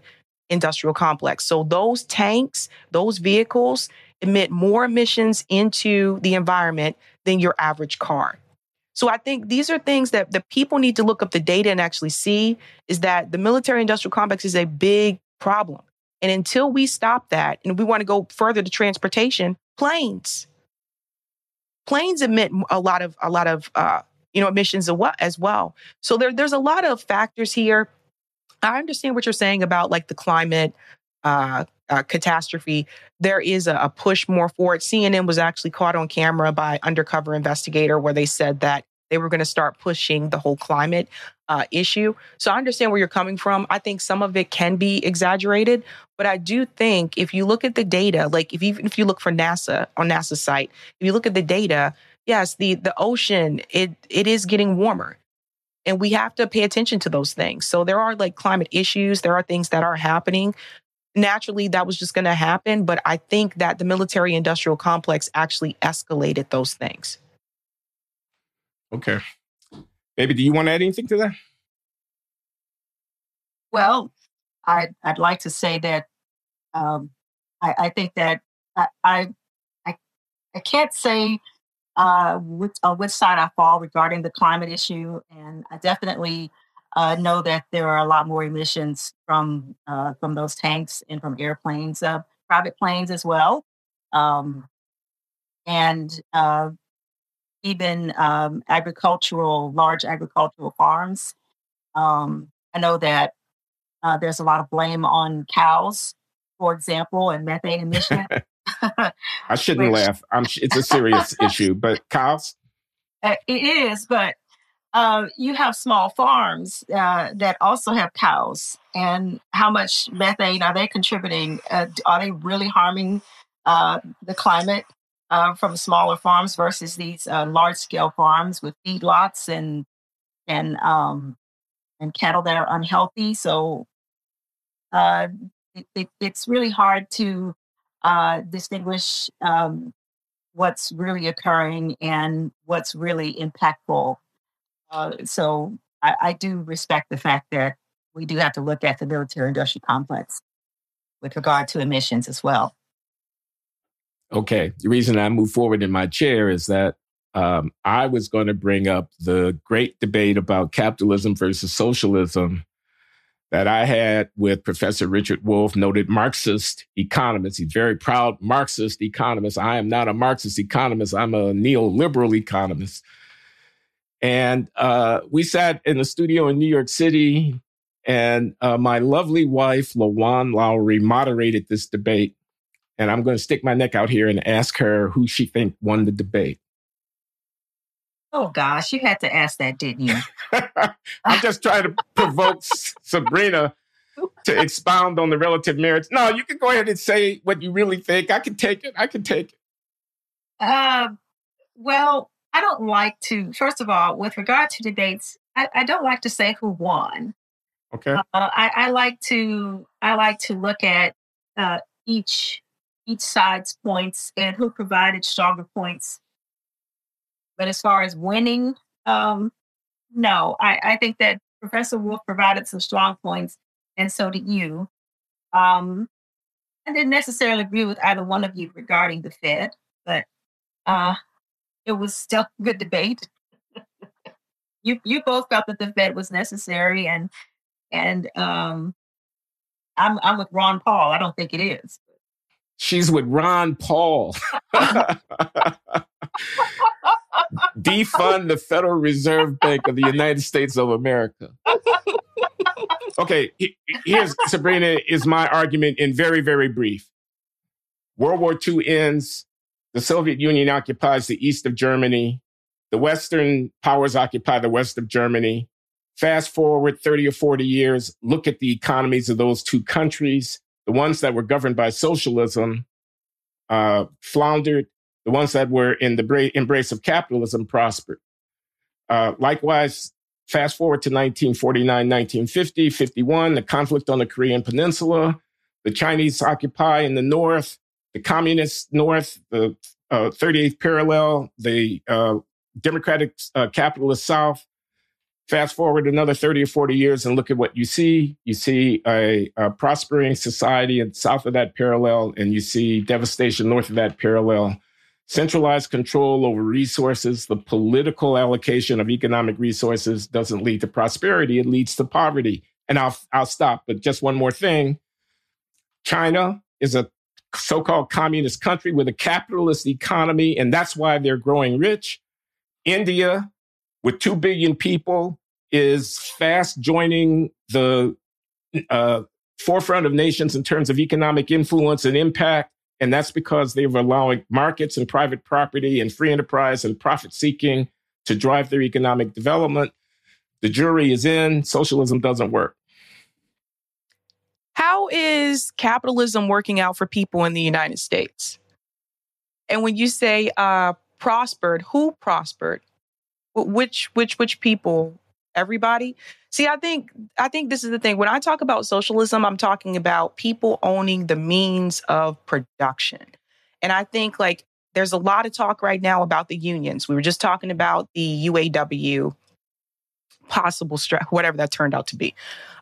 S3: industrial complex. So those tanks, those vehicles emit more emissions into the environment than your average car. So I think these are things that the people need to look up the data and actually see is that the military industrial complex is a big problem. And until we stop that, and we want to go further to transportation, planes, planes emit a lot of a lot of uh, you know emissions as well. So there, there's a lot of factors here. I understand what you're saying about like the climate uh, uh, catastrophe, there is a, a, push more for it. CNN was actually caught on camera by undercover investigator where they said that they were going to start pushing the whole climate uh, issue. So I understand where you're coming from. I think some of it can be exaggerated, but I do think if you look at the data, like if even if you look for NASA on NASA's site, if you look at the data, yes, the the ocean it it is getting warmer and we have to pay attention to those things. So there are like climate issues, there are things that are happening naturally that was just going to happen. But I think that the military industrial complex actually escalated those things.
S2: Okay. Baby, do you want to add anything to that?
S4: Well, I, I'd like to say that um, I, I, think that I, I, I can't say uh, which, on which side I fall regarding the climate issue, and I definitely uh, know that there are a lot more emissions from uh, from those tanks and from airplanes, uh, private planes as well, um, and uh, even um, agricultural, large agricultural farms. Um, I know that uh, there's a lot of blame on cows, for example, and methane emission.
S2: I shouldn't Which, laugh. I'm, it's a serious issue, but cows.
S4: Uh, it is, but uh, you have small farms uh, that also have cows, and how much methane are they contributing? Uh, are they really harming uh, the climate uh, from smaller farms versus these large scale farms with feedlots and and um, and cattle that are unhealthy? So it, it, it's really hard to distinguish um, what's really occurring and what's really impactful uh, so I, I do respect the fact that we do have to look at the military industrial complex with regard to emissions as well.
S2: Okay. The reason I move forward in my chair is that um, I was going to bring up the great debate about capitalism versus socialism that I had with Professor Richard Wolff, noted Marxist economist. He's very proud Marxist economist. I am not a Marxist economist. I'm a neoliberal economist. And uh, we sat in the studio in New York City, and uh, my lovely wife, LaJuan Loury, moderated this debate. And I'm going to stick my neck out here and ask her who she think won the debate.
S4: Oh gosh, you had to ask that, didn't you?
S2: I'm just trying to provoke Sabrina to expound on the relative merits. No, you can go ahead and say what you really think. I can take it. I can take it.
S4: Uh, well, I don't like to. First of all, with regard to debates, I, I don't like to say who won.
S2: Okay. Uh,
S4: I, I, like to. I like to look at uh, each each side's points and who provided stronger points but as far as winning, um, no, I, I think that Professor Wolff provided some strong points, and so did you. Um, I didn't necessarily agree with either one of you regarding the Fed, but uh, it was still a good debate. you you both felt that the Fed was necessary, and and um, I'm I'm with Ron Paul. I don't think it is.
S2: She's with Ron Paul. defund the Federal Reserve Bank of the United States of America. Okay, here's Sabrina is my argument in very, very brief. World War II ends. The Soviet Union occupies the east of Germany. The Western powers occupy the west of Germany. Fast forward 30 or 40 years, look at the economies of those two countries. The ones that were governed by socialism uh, floundered the ones that were in the embrace of capitalism prospered. Uh, likewise, fast forward to 1949, 1950, 51, the conflict on the Korean Peninsula, the Chinese occupy in the north, the communist north, the uh, 38th parallel, the uh, democratic uh, capitalist south. Fast forward another 30 or 40 years and look at what you see. You see a, a prospering society in south of that parallel, and you see devastation north of that parallel Centralized control over resources, the political allocation of economic resources doesn't lead to prosperity, it leads to poverty. And I'll, I'll stop, but just one more thing. China is a so called communist country with a capitalist economy, and that's why they're growing rich. India, with 2 billion people, is fast joining the uh, forefront of nations in terms of economic influence and impact. And that's because they were allowing markets and private property and free enterprise and profit seeking to drive their economic development. The jury is in, socialism doesn't work.
S3: How is capitalism working out for people in the United States? And when you say uh, prospered, who prospered? Which which which people? Everybody? See, I think I think this is the thing. When I talk about socialism, I'm talking about people owning the means of production. And I think like there's a lot of talk right now about the unions. We were just talking about the UAW possible strike, whatever that turned out to be,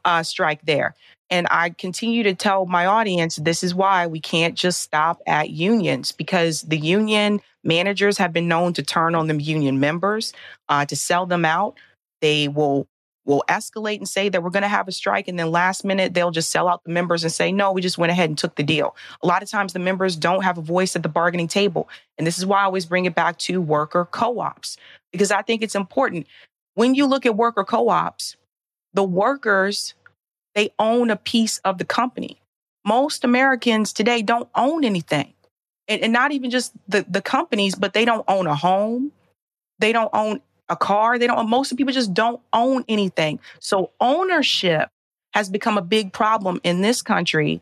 S3: uh, strike there. And I continue to tell my audience this is why we can't just stop at unions because the union managers have been known to turn on the union members, uh, to sell them out. They will will escalate and say that we're going to have a strike. And then last minute, they'll just sell out the members and say, no, we just went ahead and took the deal. A lot of times the members don't have a voice at the bargaining table. And this is why I always bring it back to worker co ops, because I think it's important. When you look at worker co ops, the workers, they own a piece of the company. Most Americans today don't own anything. And, and not even just the, the companies, but they don't own a home. They don't own a car. They don't, most people just don't own anything. So ownership has become a big problem in this country.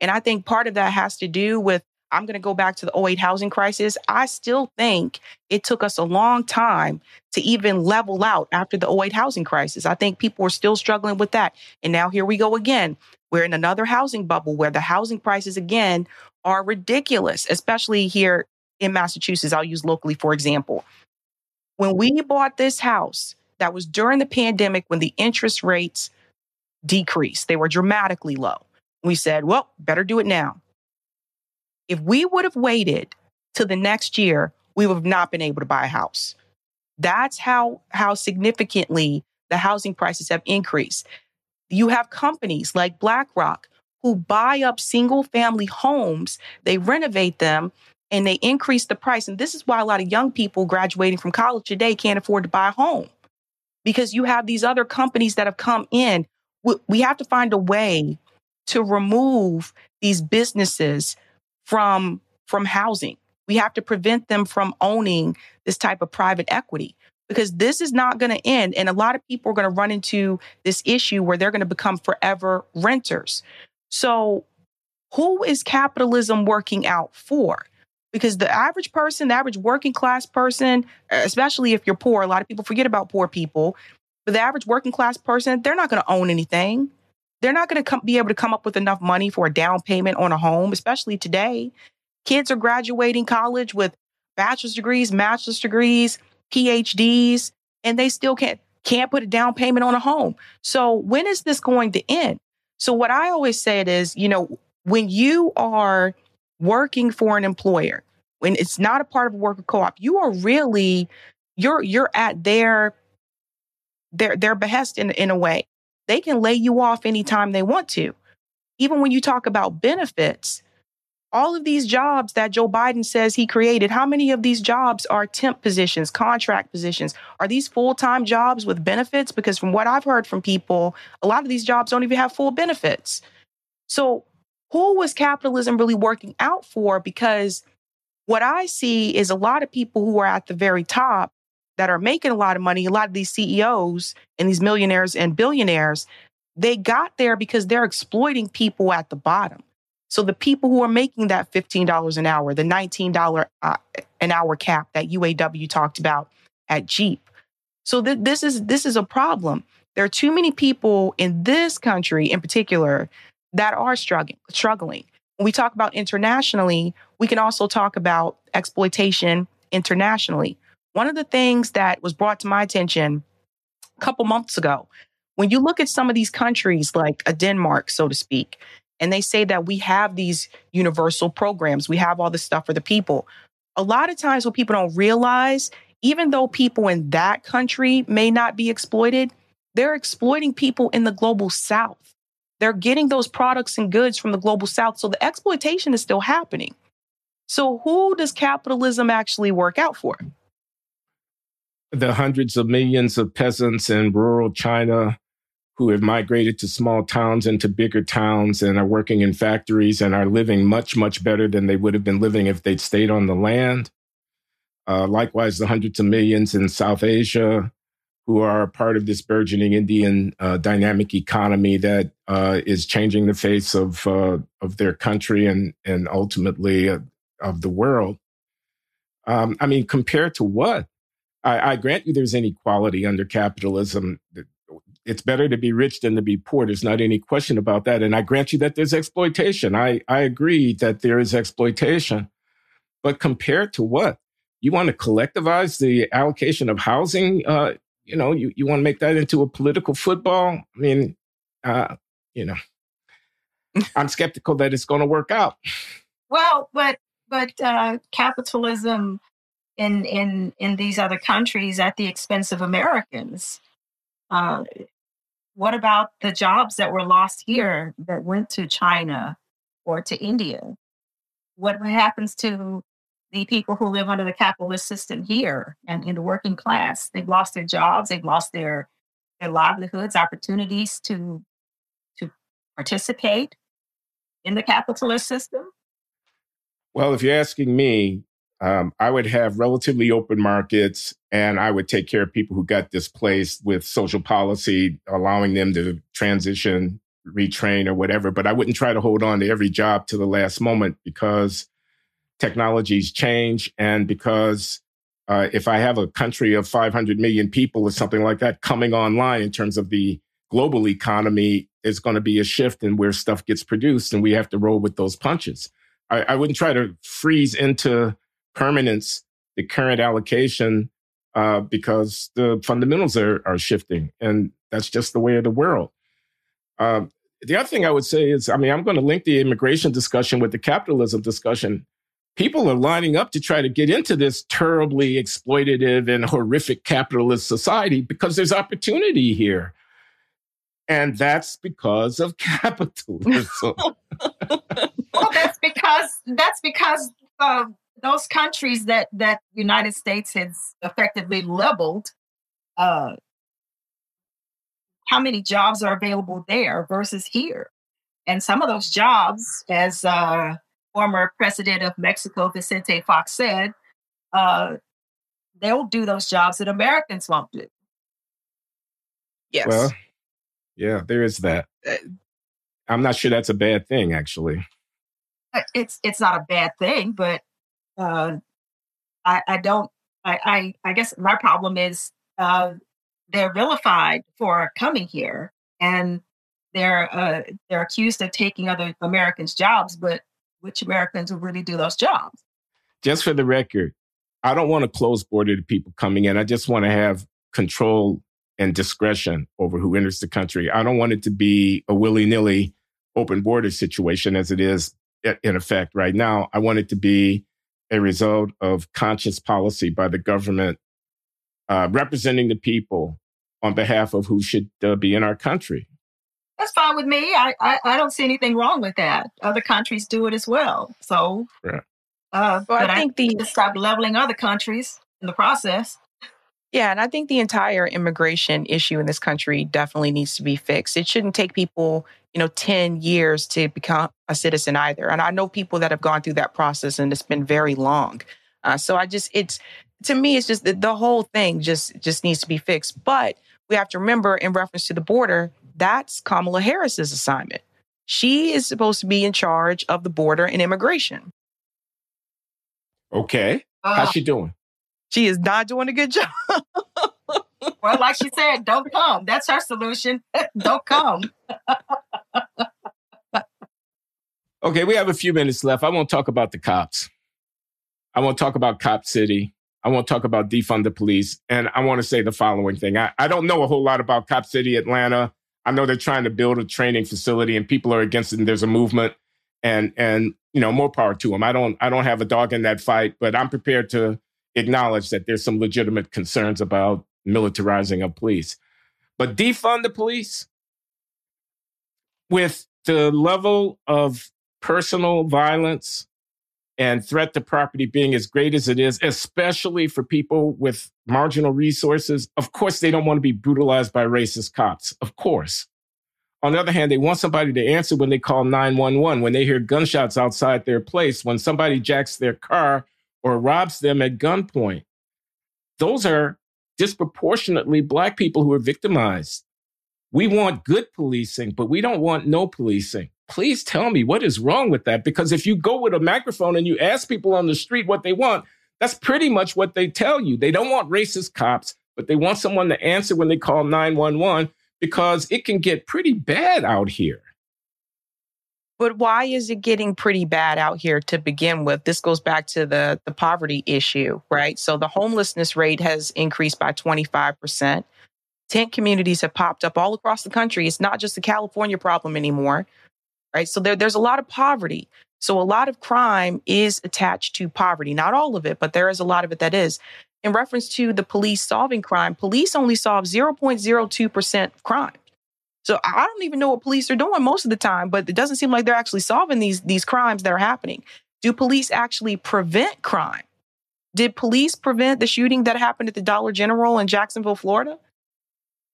S3: And I think part of that has to do with, I'm going to go back to the 08 housing crisis. I still think it took us a long time to even level out after the 08 housing crisis. I think people were still struggling with that. And now here we go again. We're in another housing bubble where the housing prices again are ridiculous, especially here in Massachusetts. I'll use locally, for example. When we bought this house, that was during the pandemic when the interest rates decreased, they were dramatically low. We said, well, better do it now. If we would have waited to the next year, we would have not been able to buy a house. That's how, how significantly the housing prices have increased. You have companies like BlackRock who buy up single family homes, they renovate them, and they increase the price. And this is why a lot of young people graduating from college today can't afford to buy a home because you have these other companies that have come in. We have to find a way to remove these businesses from, from housing. We have to prevent them from owning this type of private equity because this is not going to end. And a lot of people are going to run into this issue where they're going to become forever renters. So, who is capitalism working out for? Because the average person, the average working class person, especially if you're poor, a lot of people forget about poor people, but the average working class person, they're not going to own anything. They're not going to be able to come up with enough money for a down payment on a home, especially today. Kids are graduating college with bachelor's degrees, master's degrees, PhDs, and they still can't can't put a down payment on a home. So when is this going to end? So what I always say is, you know, when you are working for an employer, when it's not a part of a worker co-op, you are really you're you're at their their their behest in in a way. They can lay you off anytime they want to. Even when you talk about benefits, all of these jobs that Joe Biden says he created, how many of these jobs are temp positions, contract positions? Are these full time jobs with benefits? Because from what I've heard from people, a lot of these jobs don't even have full benefits. So, who was capitalism really working out for? Because what I see is a lot of people who are at the very top that are making a lot of money, a lot of these CEOs and these millionaires and billionaires, they got there because they're exploiting people at the bottom. So the people who are making that $15 an hour, the $19 uh, an hour cap that UAW talked about at Jeep. So th- this is this is a problem. There are too many people in this country in particular that are struggling struggling. When we talk about internationally, we can also talk about exploitation internationally. One of the things that was brought to my attention a couple months ago, when you look at some of these countries like a Denmark, so to speak, and they say that we have these universal programs, we have all this stuff for the people. A lot of times, what people don't realize, even though people in that country may not be exploited, they're exploiting people in the global south. They're getting those products and goods from the global south. So the exploitation is still happening. So, who does capitalism actually work out for?
S2: The hundreds of millions of peasants in rural China who have migrated to small towns and to bigger towns and are working in factories and are living much, much better than they would have been living if they'd stayed on the land. Uh, likewise, the hundreds of millions in South Asia who are part of this burgeoning Indian uh, dynamic economy that uh, is changing the face of uh, of their country and and ultimately uh, of the world. Um, I mean, compared to what? I, I grant you, there's inequality under capitalism it's better to be rich than to be poor. There's not any question about that. And I grant you that there's exploitation. I, I agree that there is exploitation. But compared to what? You want to collectivize the allocation of housing? Uh, you know, you, you want to make that into a political football? I mean, uh, you know, I'm skeptical that it's going to work out.
S4: Well, but but uh, capitalism in in in these other countries at the expense of Americans. Uh, what about the jobs that were lost here that went to China or to India? What happens to the people who live under the capitalist system here and in the working class? They've lost their jobs, they've lost their their livelihoods, opportunities to to participate in the capitalist system.
S2: Well, if you're asking me, um, I would have relatively open markets and I would take care of people who got displaced with social policy, allowing them to transition, retrain, or whatever. But I wouldn't try to hold on to every job to the last moment because technologies change and because uh, if I have a country of 500 million people or something like that coming online in terms of the global economy, is going to be a shift in where stuff gets produced, and we have to roll with those punches. I, I wouldn't try to freeze into permanence the current allocation uh, because the fundamentals are, are shifting. And that's just the way of the world. Um, the other thing I would say is, I mean, I'm going to link the immigration discussion with the capitalism discussion. people are lining up to try to get into this terribly exploitative and horrific capitalist society because there's opportunity here. And that's because of capitalism.
S4: well, that's because that's because uh, those countries that that United States has effectively leveled. Uh, how many jobs are available there versus here? And some of those jobs, as uh, former president of Mexico, Vicente Fox, said, uh, they'll do those jobs that Americans won't do.
S3: Yes.
S2: Well, yeah, there is that. Uh, I'm not sure that's a bad thing, actually.
S4: Uh, it's it's not a bad thing, but uh, I, I don't. I, I I guess my problem is uh, they're vilified for coming here, and they're uh, they're accused of taking other Americans' jobs, but which Americans will really do those jobs.
S2: Just for the record, I don't want to close border to people coming in. I just want to have control and discretion over who enters the country. I don't want it to be a willy nilly open border situation as it is in effect right now. I want it to be a result of conscious policy by the government uh, representing the people on behalf of who should uh, be in our country.
S4: That's fine with me. I, I, I don't see anything wrong with that. Other countries do it as well. So,
S2: yeah.
S4: uh, well, but I think I the stop leveling other countries in the process.
S3: Yeah, and I think the entire immigration issue in this country definitely needs to be fixed. It shouldn't take people, you know, 10 years to become a citizen either. And I know people that have gone through that process and it's been very long. Uh, so I just, it's, to me, it's just the, the whole thing just, just needs to be fixed. But we have to remember in reference to the border, that's Kamala Harris's assignment. She is supposed to be in charge of the border and immigration.
S2: Okay. How's she doing?
S3: She is not doing a good job.
S4: Well, like she said, don't come. That's her solution. don't come.
S2: okay, we have a few minutes left. I won't talk about the cops. I won't talk about Cop City. I won't talk about defund the police. And I want to say the following thing. I, I don't know a whole lot about Cop City, Atlanta. I know they're trying to build a training facility and people are against it and there's a movement and and you know more power to them. I don't I don't have a dog in that fight, but I'm prepared to acknowledge that there's some legitimate concerns about militarizing of police. But defund the police with the level of personal violence and threat to property being as great as it is, especially for people with marginal resources, of course, they don't want to be brutalized by racist cops. Of course. On the other hand, they want somebody to answer when they call 911, when they hear gunshots outside their place, when somebody jacks their car or robs them at gunpoint. Those are disproportionately Black people who are victimized. We want good policing, but we don't want no policing please tell me what is wrong with that. Because if you go with a microphone and you ask people on the street what they want, that's pretty much what they tell you. They don't want racist cops, but they want someone to answer when they call 911 because it can get pretty bad out here.
S3: But why is it getting pretty bad out here to begin with? This goes back to the, the poverty issue, right? So the homelessness rate has increased by 25%. Tent communities have popped up all across the country. It's not just a California problem anymore right? So there, there's a lot of poverty. So a lot of crime is attached to poverty. Not all of it, but there is a lot of it that is. In reference to the police solving crime, police only solve 0.02% of crime. So I don't even know what police are doing most of the time, but it doesn't seem like they're actually solving these, these crimes that are happening. Do police actually prevent crime? Did police prevent the shooting that happened at the Dollar General in Jacksonville, Florida?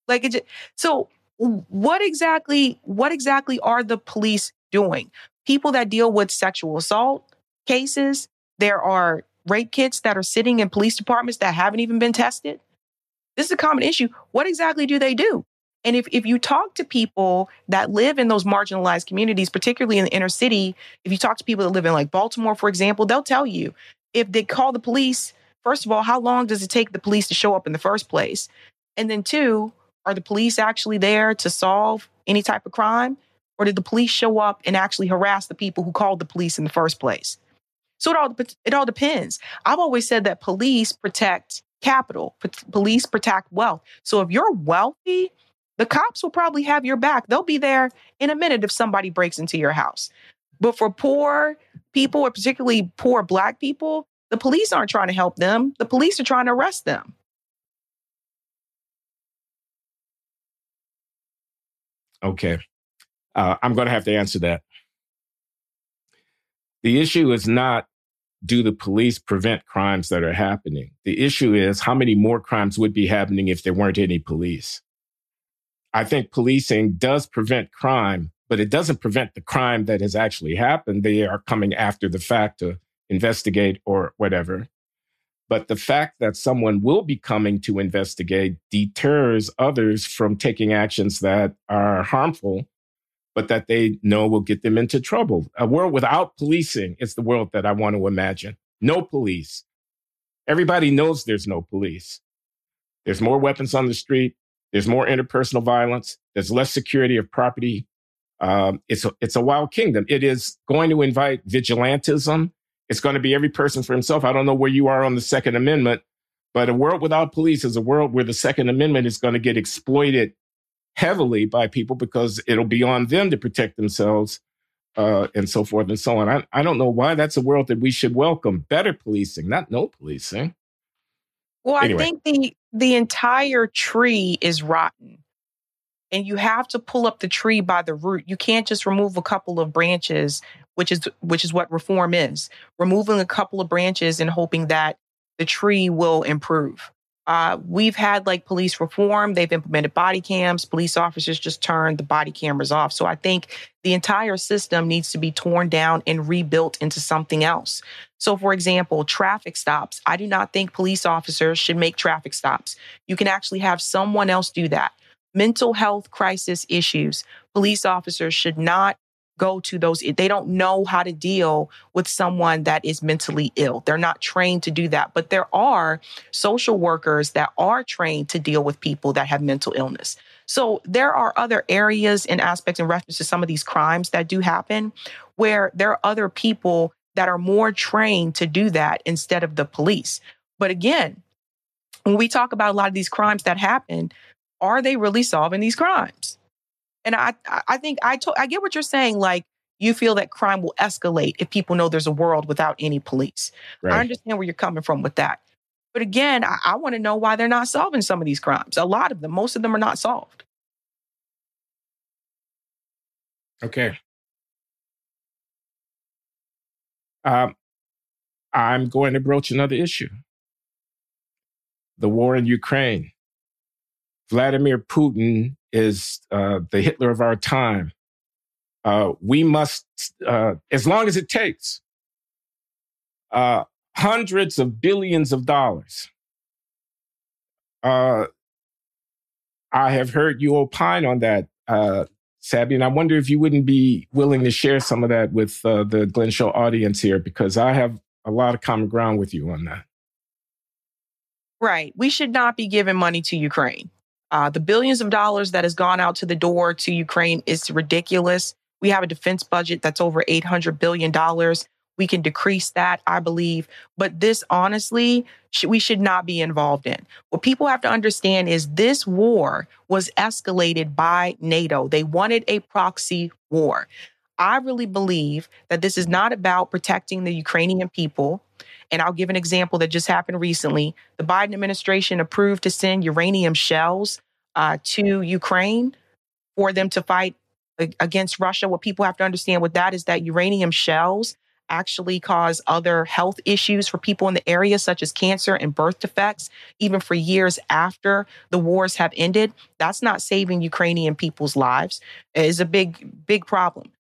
S3: Like it just, so what exactly what exactly are the police doing? People that deal with sexual assault cases, there are rape kits that are sitting in police departments that haven't even been tested. This is a common issue. What exactly do they do? And if, if you talk to people that live in those marginalized communities, particularly in the inner city, if you talk to people that live in like Baltimore, for example, they'll tell you if they call the police, first of all, how long does it take the police to show up in the first place? And then two, are the police actually there to solve any type of crime? Or did the police show up and actually harass the people who called the police in the first place? So it all, it all depends. I've always said that police protect capital, police protect wealth. So if you're wealthy, the cops will probably have your back. They'll be there in a minute if somebody breaks into your house. But for poor people, or particularly poor Black people, the police aren't trying to help them. The police are trying to arrest them.
S2: Okay. Uh, I'm going to have to answer that. The issue is not do the police prevent crimes that are happening? The issue is how many more crimes would be happening if there weren't any police? I think policing does prevent crime, but it doesn't prevent the crime that has actually happened. They are coming after the fact to investigate or whatever. But the fact that someone will be coming to investigate deters others from taking actions that are harmful, but that they know will get them into trouble. A world without policing is the world that I want to imagine. No police. Everybody knows there's no police. There's more weapons on the street. There's more interpersonal violence. There's less security of property. Um, it's a, it's a wild kingdom. It is going to invite vigilantism it's going to be every person for himself. I don't know where you are on the Second Amendment, but a world without police is a world where the Second Amendment is going to get exploited heavily by people because it'll be on them to protect themselves uh, and so forth and so on. I, I don't know why that's a world that we should welcome. Better policing, not no policing.
S3: Well, anyway. I think the the entire tree is rotten. And you have to pull up the tree by the root. You can't just remove a couple of branches which is which is what reform is removing a couple of branches and hoping that the tree will improve uh, we've had like police reform. They've implemented body cams. Police officers just turned the body cameras off. So i think the entire system needs to be torn down and rebuilt into something else. So for example traffic stops. I do not think police officers should make traffic stops. You can actually have someone else do that. Mental health crisis issues. Police officers should not go to those they don't know how to deal with someone that is mentally ill. They're not trained to do that but there are social workers that are trained to deal with people that have mental illness. So there are other areas and aspects in reference to some of these crimes that do happen where there are other people that are more trained to do that instead of the police. But again when we talk about a lot of these crimes that happen are they really solving these crimes and I, I think I, to, I get what you're saying. Like you feel that crime will escalate if people know there's a world without any police. Right. I understand where you're coming from with that. But again, I, I want to know why they're not solving some of these crimes. A lot of them, most of them are not solved.
S2: Okay. Um, I'm going to broach another issue the war in Ukraine. Vladimir Putin is uh, the Hitler of our time. Uh, we must, uh, as long as it takes, uh, hundreds of billions of dollars. Uh, I have heard you opine on that, uh, Sabby, and I wonder if you wouldn't be willing to share some of that with the Glenn Show audience here, because I have a lot of common ground with you on that.
S3: Right. We should not be giving money to Ukraine. Uh, the billions of dollars that has gone out to the door to Ukraine is ridiculous. We have a defense budget that's over $800 billion. We can decrease that, I believe. But this, honestly, sh- we should not be involved in. What people have to understand is this war was escalated by NATO. They wanted a proxy war. I really believe that this is not about protecting the Ukrainian people. And I'll give an example that just happened recently. The Biden administration approved to send uranium shells uh, to Ukraine for them to fight against Russia. What people have to understand with that is that uranium shells actually cause other health issues for people in the area, such as cancer and birth defects, even for years after the wars have ended. That's not saving Ukrainian people's lives. It is a big, big problem.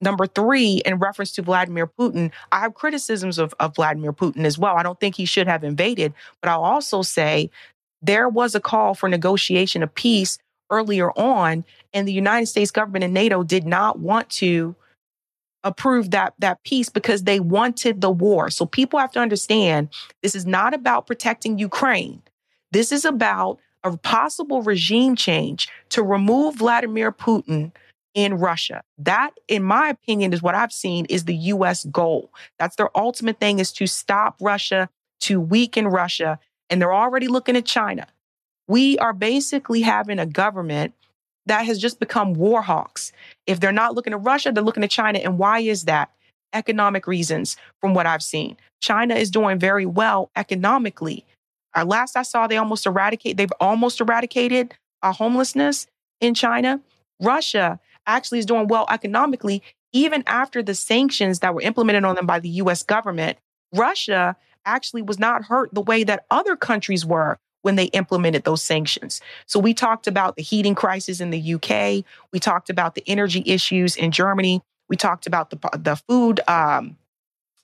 S3: Number three, in reference to Vladimir Putin, I have criticisms of, of Vladimir Putin as well. I don't think he should have invaded, but I'll also say there was a call for negotiation of peace earlier on, and the United States government and NATO did not want to approve that that peace because they wanted the war. So people have to understand this is not about protecting Ukraine. This is about a possible regime change to remove Vladimir Putin in Russia. That, in my opinion, is what I've seen is the US goal. That's their ultimate thing is to stop Russia, to weaken Russia. And they're already looking at China. We are basically having a government that has just become war hawks. If they're not looking at Russia, they're looking at China. And why is that? Economic reasons, from what I've seen. China is doing very well economically. Our last I saw, they almost eradicate, they've almost eradicated uh, homelessness in China. Russia actually is doing well economically, even after the sanctions that were implemented on them by the US government. Russia actually was not hurt the way that other countries were when they implemented those sanctions. So we talked about the heating crisis in the UK. We talked about the energy issues in Germany. We talked about the the food um,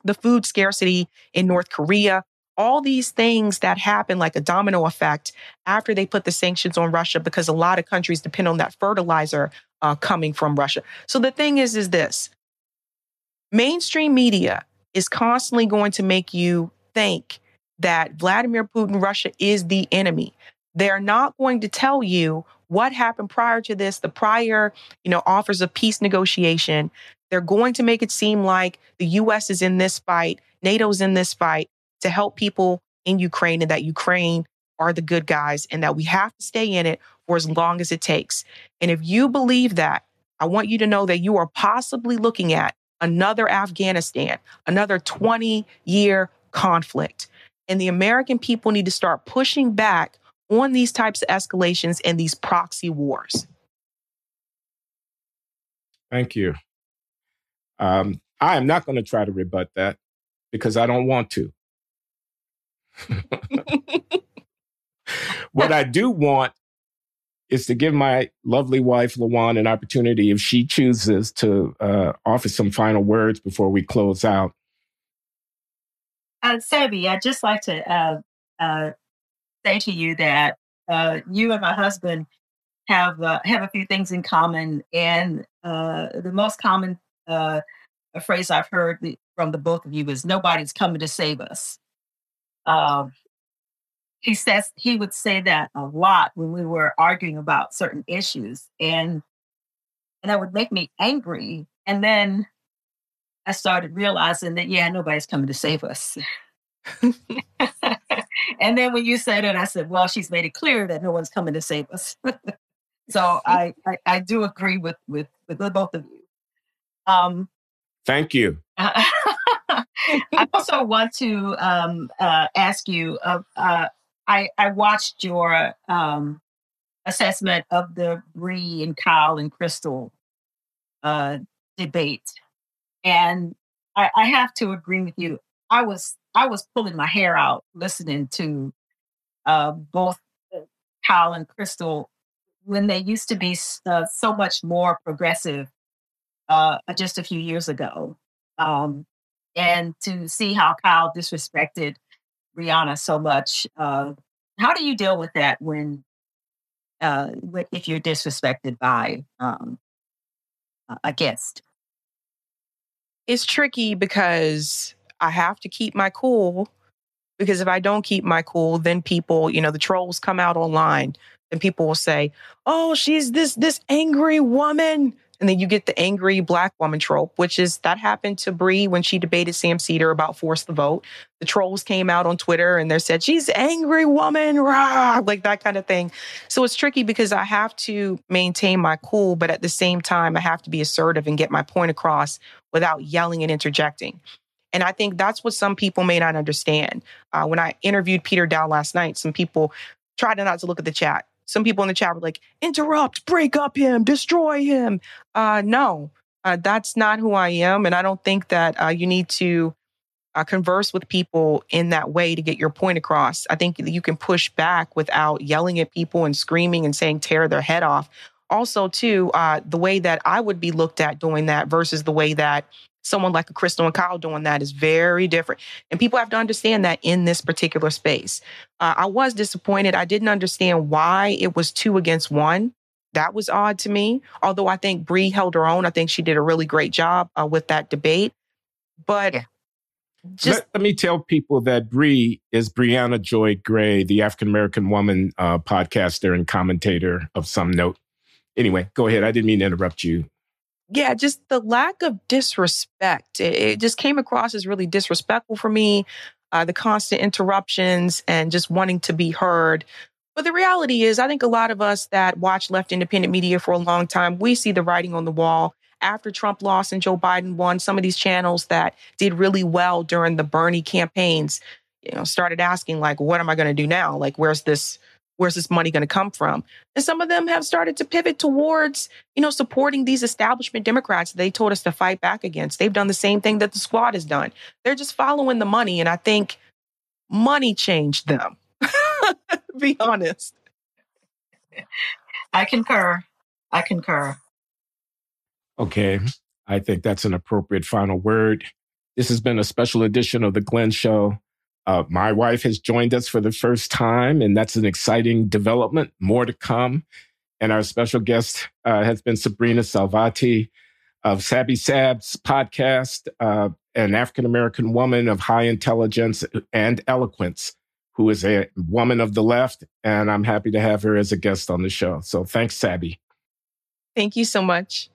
S3: the food scarcity in North Korea. All these things that happen like a domino effect after they put the sanctions on Russia because a lot of countries depend on that fertilizer uh, coming from Russia. So the thing is, is this mainstream media is constantly going to make you think that Vladimir Putin, Russia is the enemy. They're not going to tell you what happened prior to this, the prior, you know, offers of peace negotiation. They're going to make it seem like the US is in this fight, NATO's in this fight to help people in Ukraine and that Ukraine are the good guys and that we have to stay in it for as long as it takes. And if you believe that, I want you to know that you are possibly looking at another Afghanistan, another 20 year conflict. And the American people need to start pushing back on these types of escalations and these proxy wars.
S2: Thank you. Um, I am not going to try to rebut that because I don't want to. what I do want is to give my lovely wife, LaJuan, an opportunity if she chooses to uh, offer some final words before we close out.
S4: Uh, Sabby, I'd just like to uh, uh, say to you that uh, you and my husband have uh, have a few things in common, and the most common phrase I've heard from the both of you is "nobody's coming to save us." Um, he says he would say that a lot when we were arguing about certain issues, and and that would make me angry. And then I started realizing that, yeah, nobody's coming to save us. and then when you said it, I said, well, she's made it clear that no one's coming to save us. so I, I, I, do agree with, with, with both of you. Um,
S2: Thank you.
S4: I also want to um, uh, ask you. Uh, uh, I I watched your um, assessment of the Bree and Kyle and Krystal uh, debate, and I, I have to agree with you. I was I was pulling my hair out listening to uh, both Kyle and Krystal when they used to be uh, so much more progressive uh, just a few years ago. Um, and to see how Kyle disrespected Briahna so much. Uh, how do you deal with that when, uh, if you're disrespected by um, a guest?
S3: it's tricky because I have to keep my cool. Because if I don't keep my cool, then people, you know, the trolls come out online and people will say, "Oh, she's this this angry woman." And then you get the angry black woman trope, which is that happened to Bree when she debated Sam Seder about force the vote. The trolls came out on Twitter and they said, she's angry woman, rah, like that kind of thing. So it's tricky because I have to maintain my cool, but at the same time, I have to be assertive and get my point across without yelling and interjecting. And I think that's what some people may not understand. Uh, when I interviewed Peter Daou last night, some people tried not to look at the chat. Some people in the chat were like, interrupt, break up him, destroy him. Uh, no, uh, that's not who I am. And I don't think that uh, you need to uh, converse with people in that way to get your point across. I think you can push back without yelling at people and screaming and saying tear their head off also too uh, the way that i would be looked at doing that versus the way that someone like a Krystal and kyle doing that is very different. And people have to understand that in this particular space. Uh, i was disappointed. I didn't understand why it was two against one. That was odd to me. Although i think bree held her own. I think she did a really great job uh, with that debate. But yeah.
S2: Just, let, let, me tell people that Bree is Briahna Joy Gray, the African American woman uh, podcaster and commentator of some note. Anyway, go ahead. I didn't mean to interrupt you.
S3: Yeah, just the lack of disrespect. It, it just came across as really disrespectful for me. Uh, the constant interruptions and just wanting to be heard. But the reality is, I think a lot of us that watch left independent media for a long time, we see the writing on the wall. After Trump lost and Joe Biden won, some of these channels that did really well during the Bernie campaigns, you know, started asking like, what am I going to do now? Like, where's this where's this money going to come from? And some of them have started to pivot towards, you know, supporting these establishment Democrats they told us to fight back against. They've done the same thing that the squad has done. They're just following the money. And I think money changed them. Be honest.
S4: I concur. I concur.
S2: Okay. I think that's an appropriate final word. This has been a special edition of The Glenn Show. Uh, my wife has joined us for the first time, and that's an exciting development. More to come. And our special guest uh, has been Sabrina Salvati of Sabby Sab's podcast, uh, an African American woman of high intelligence and eloquence, who is a woman of the left. And I'm happy to have her as a guest on the show. So thanks, Sabby.
S3: Thank you so much.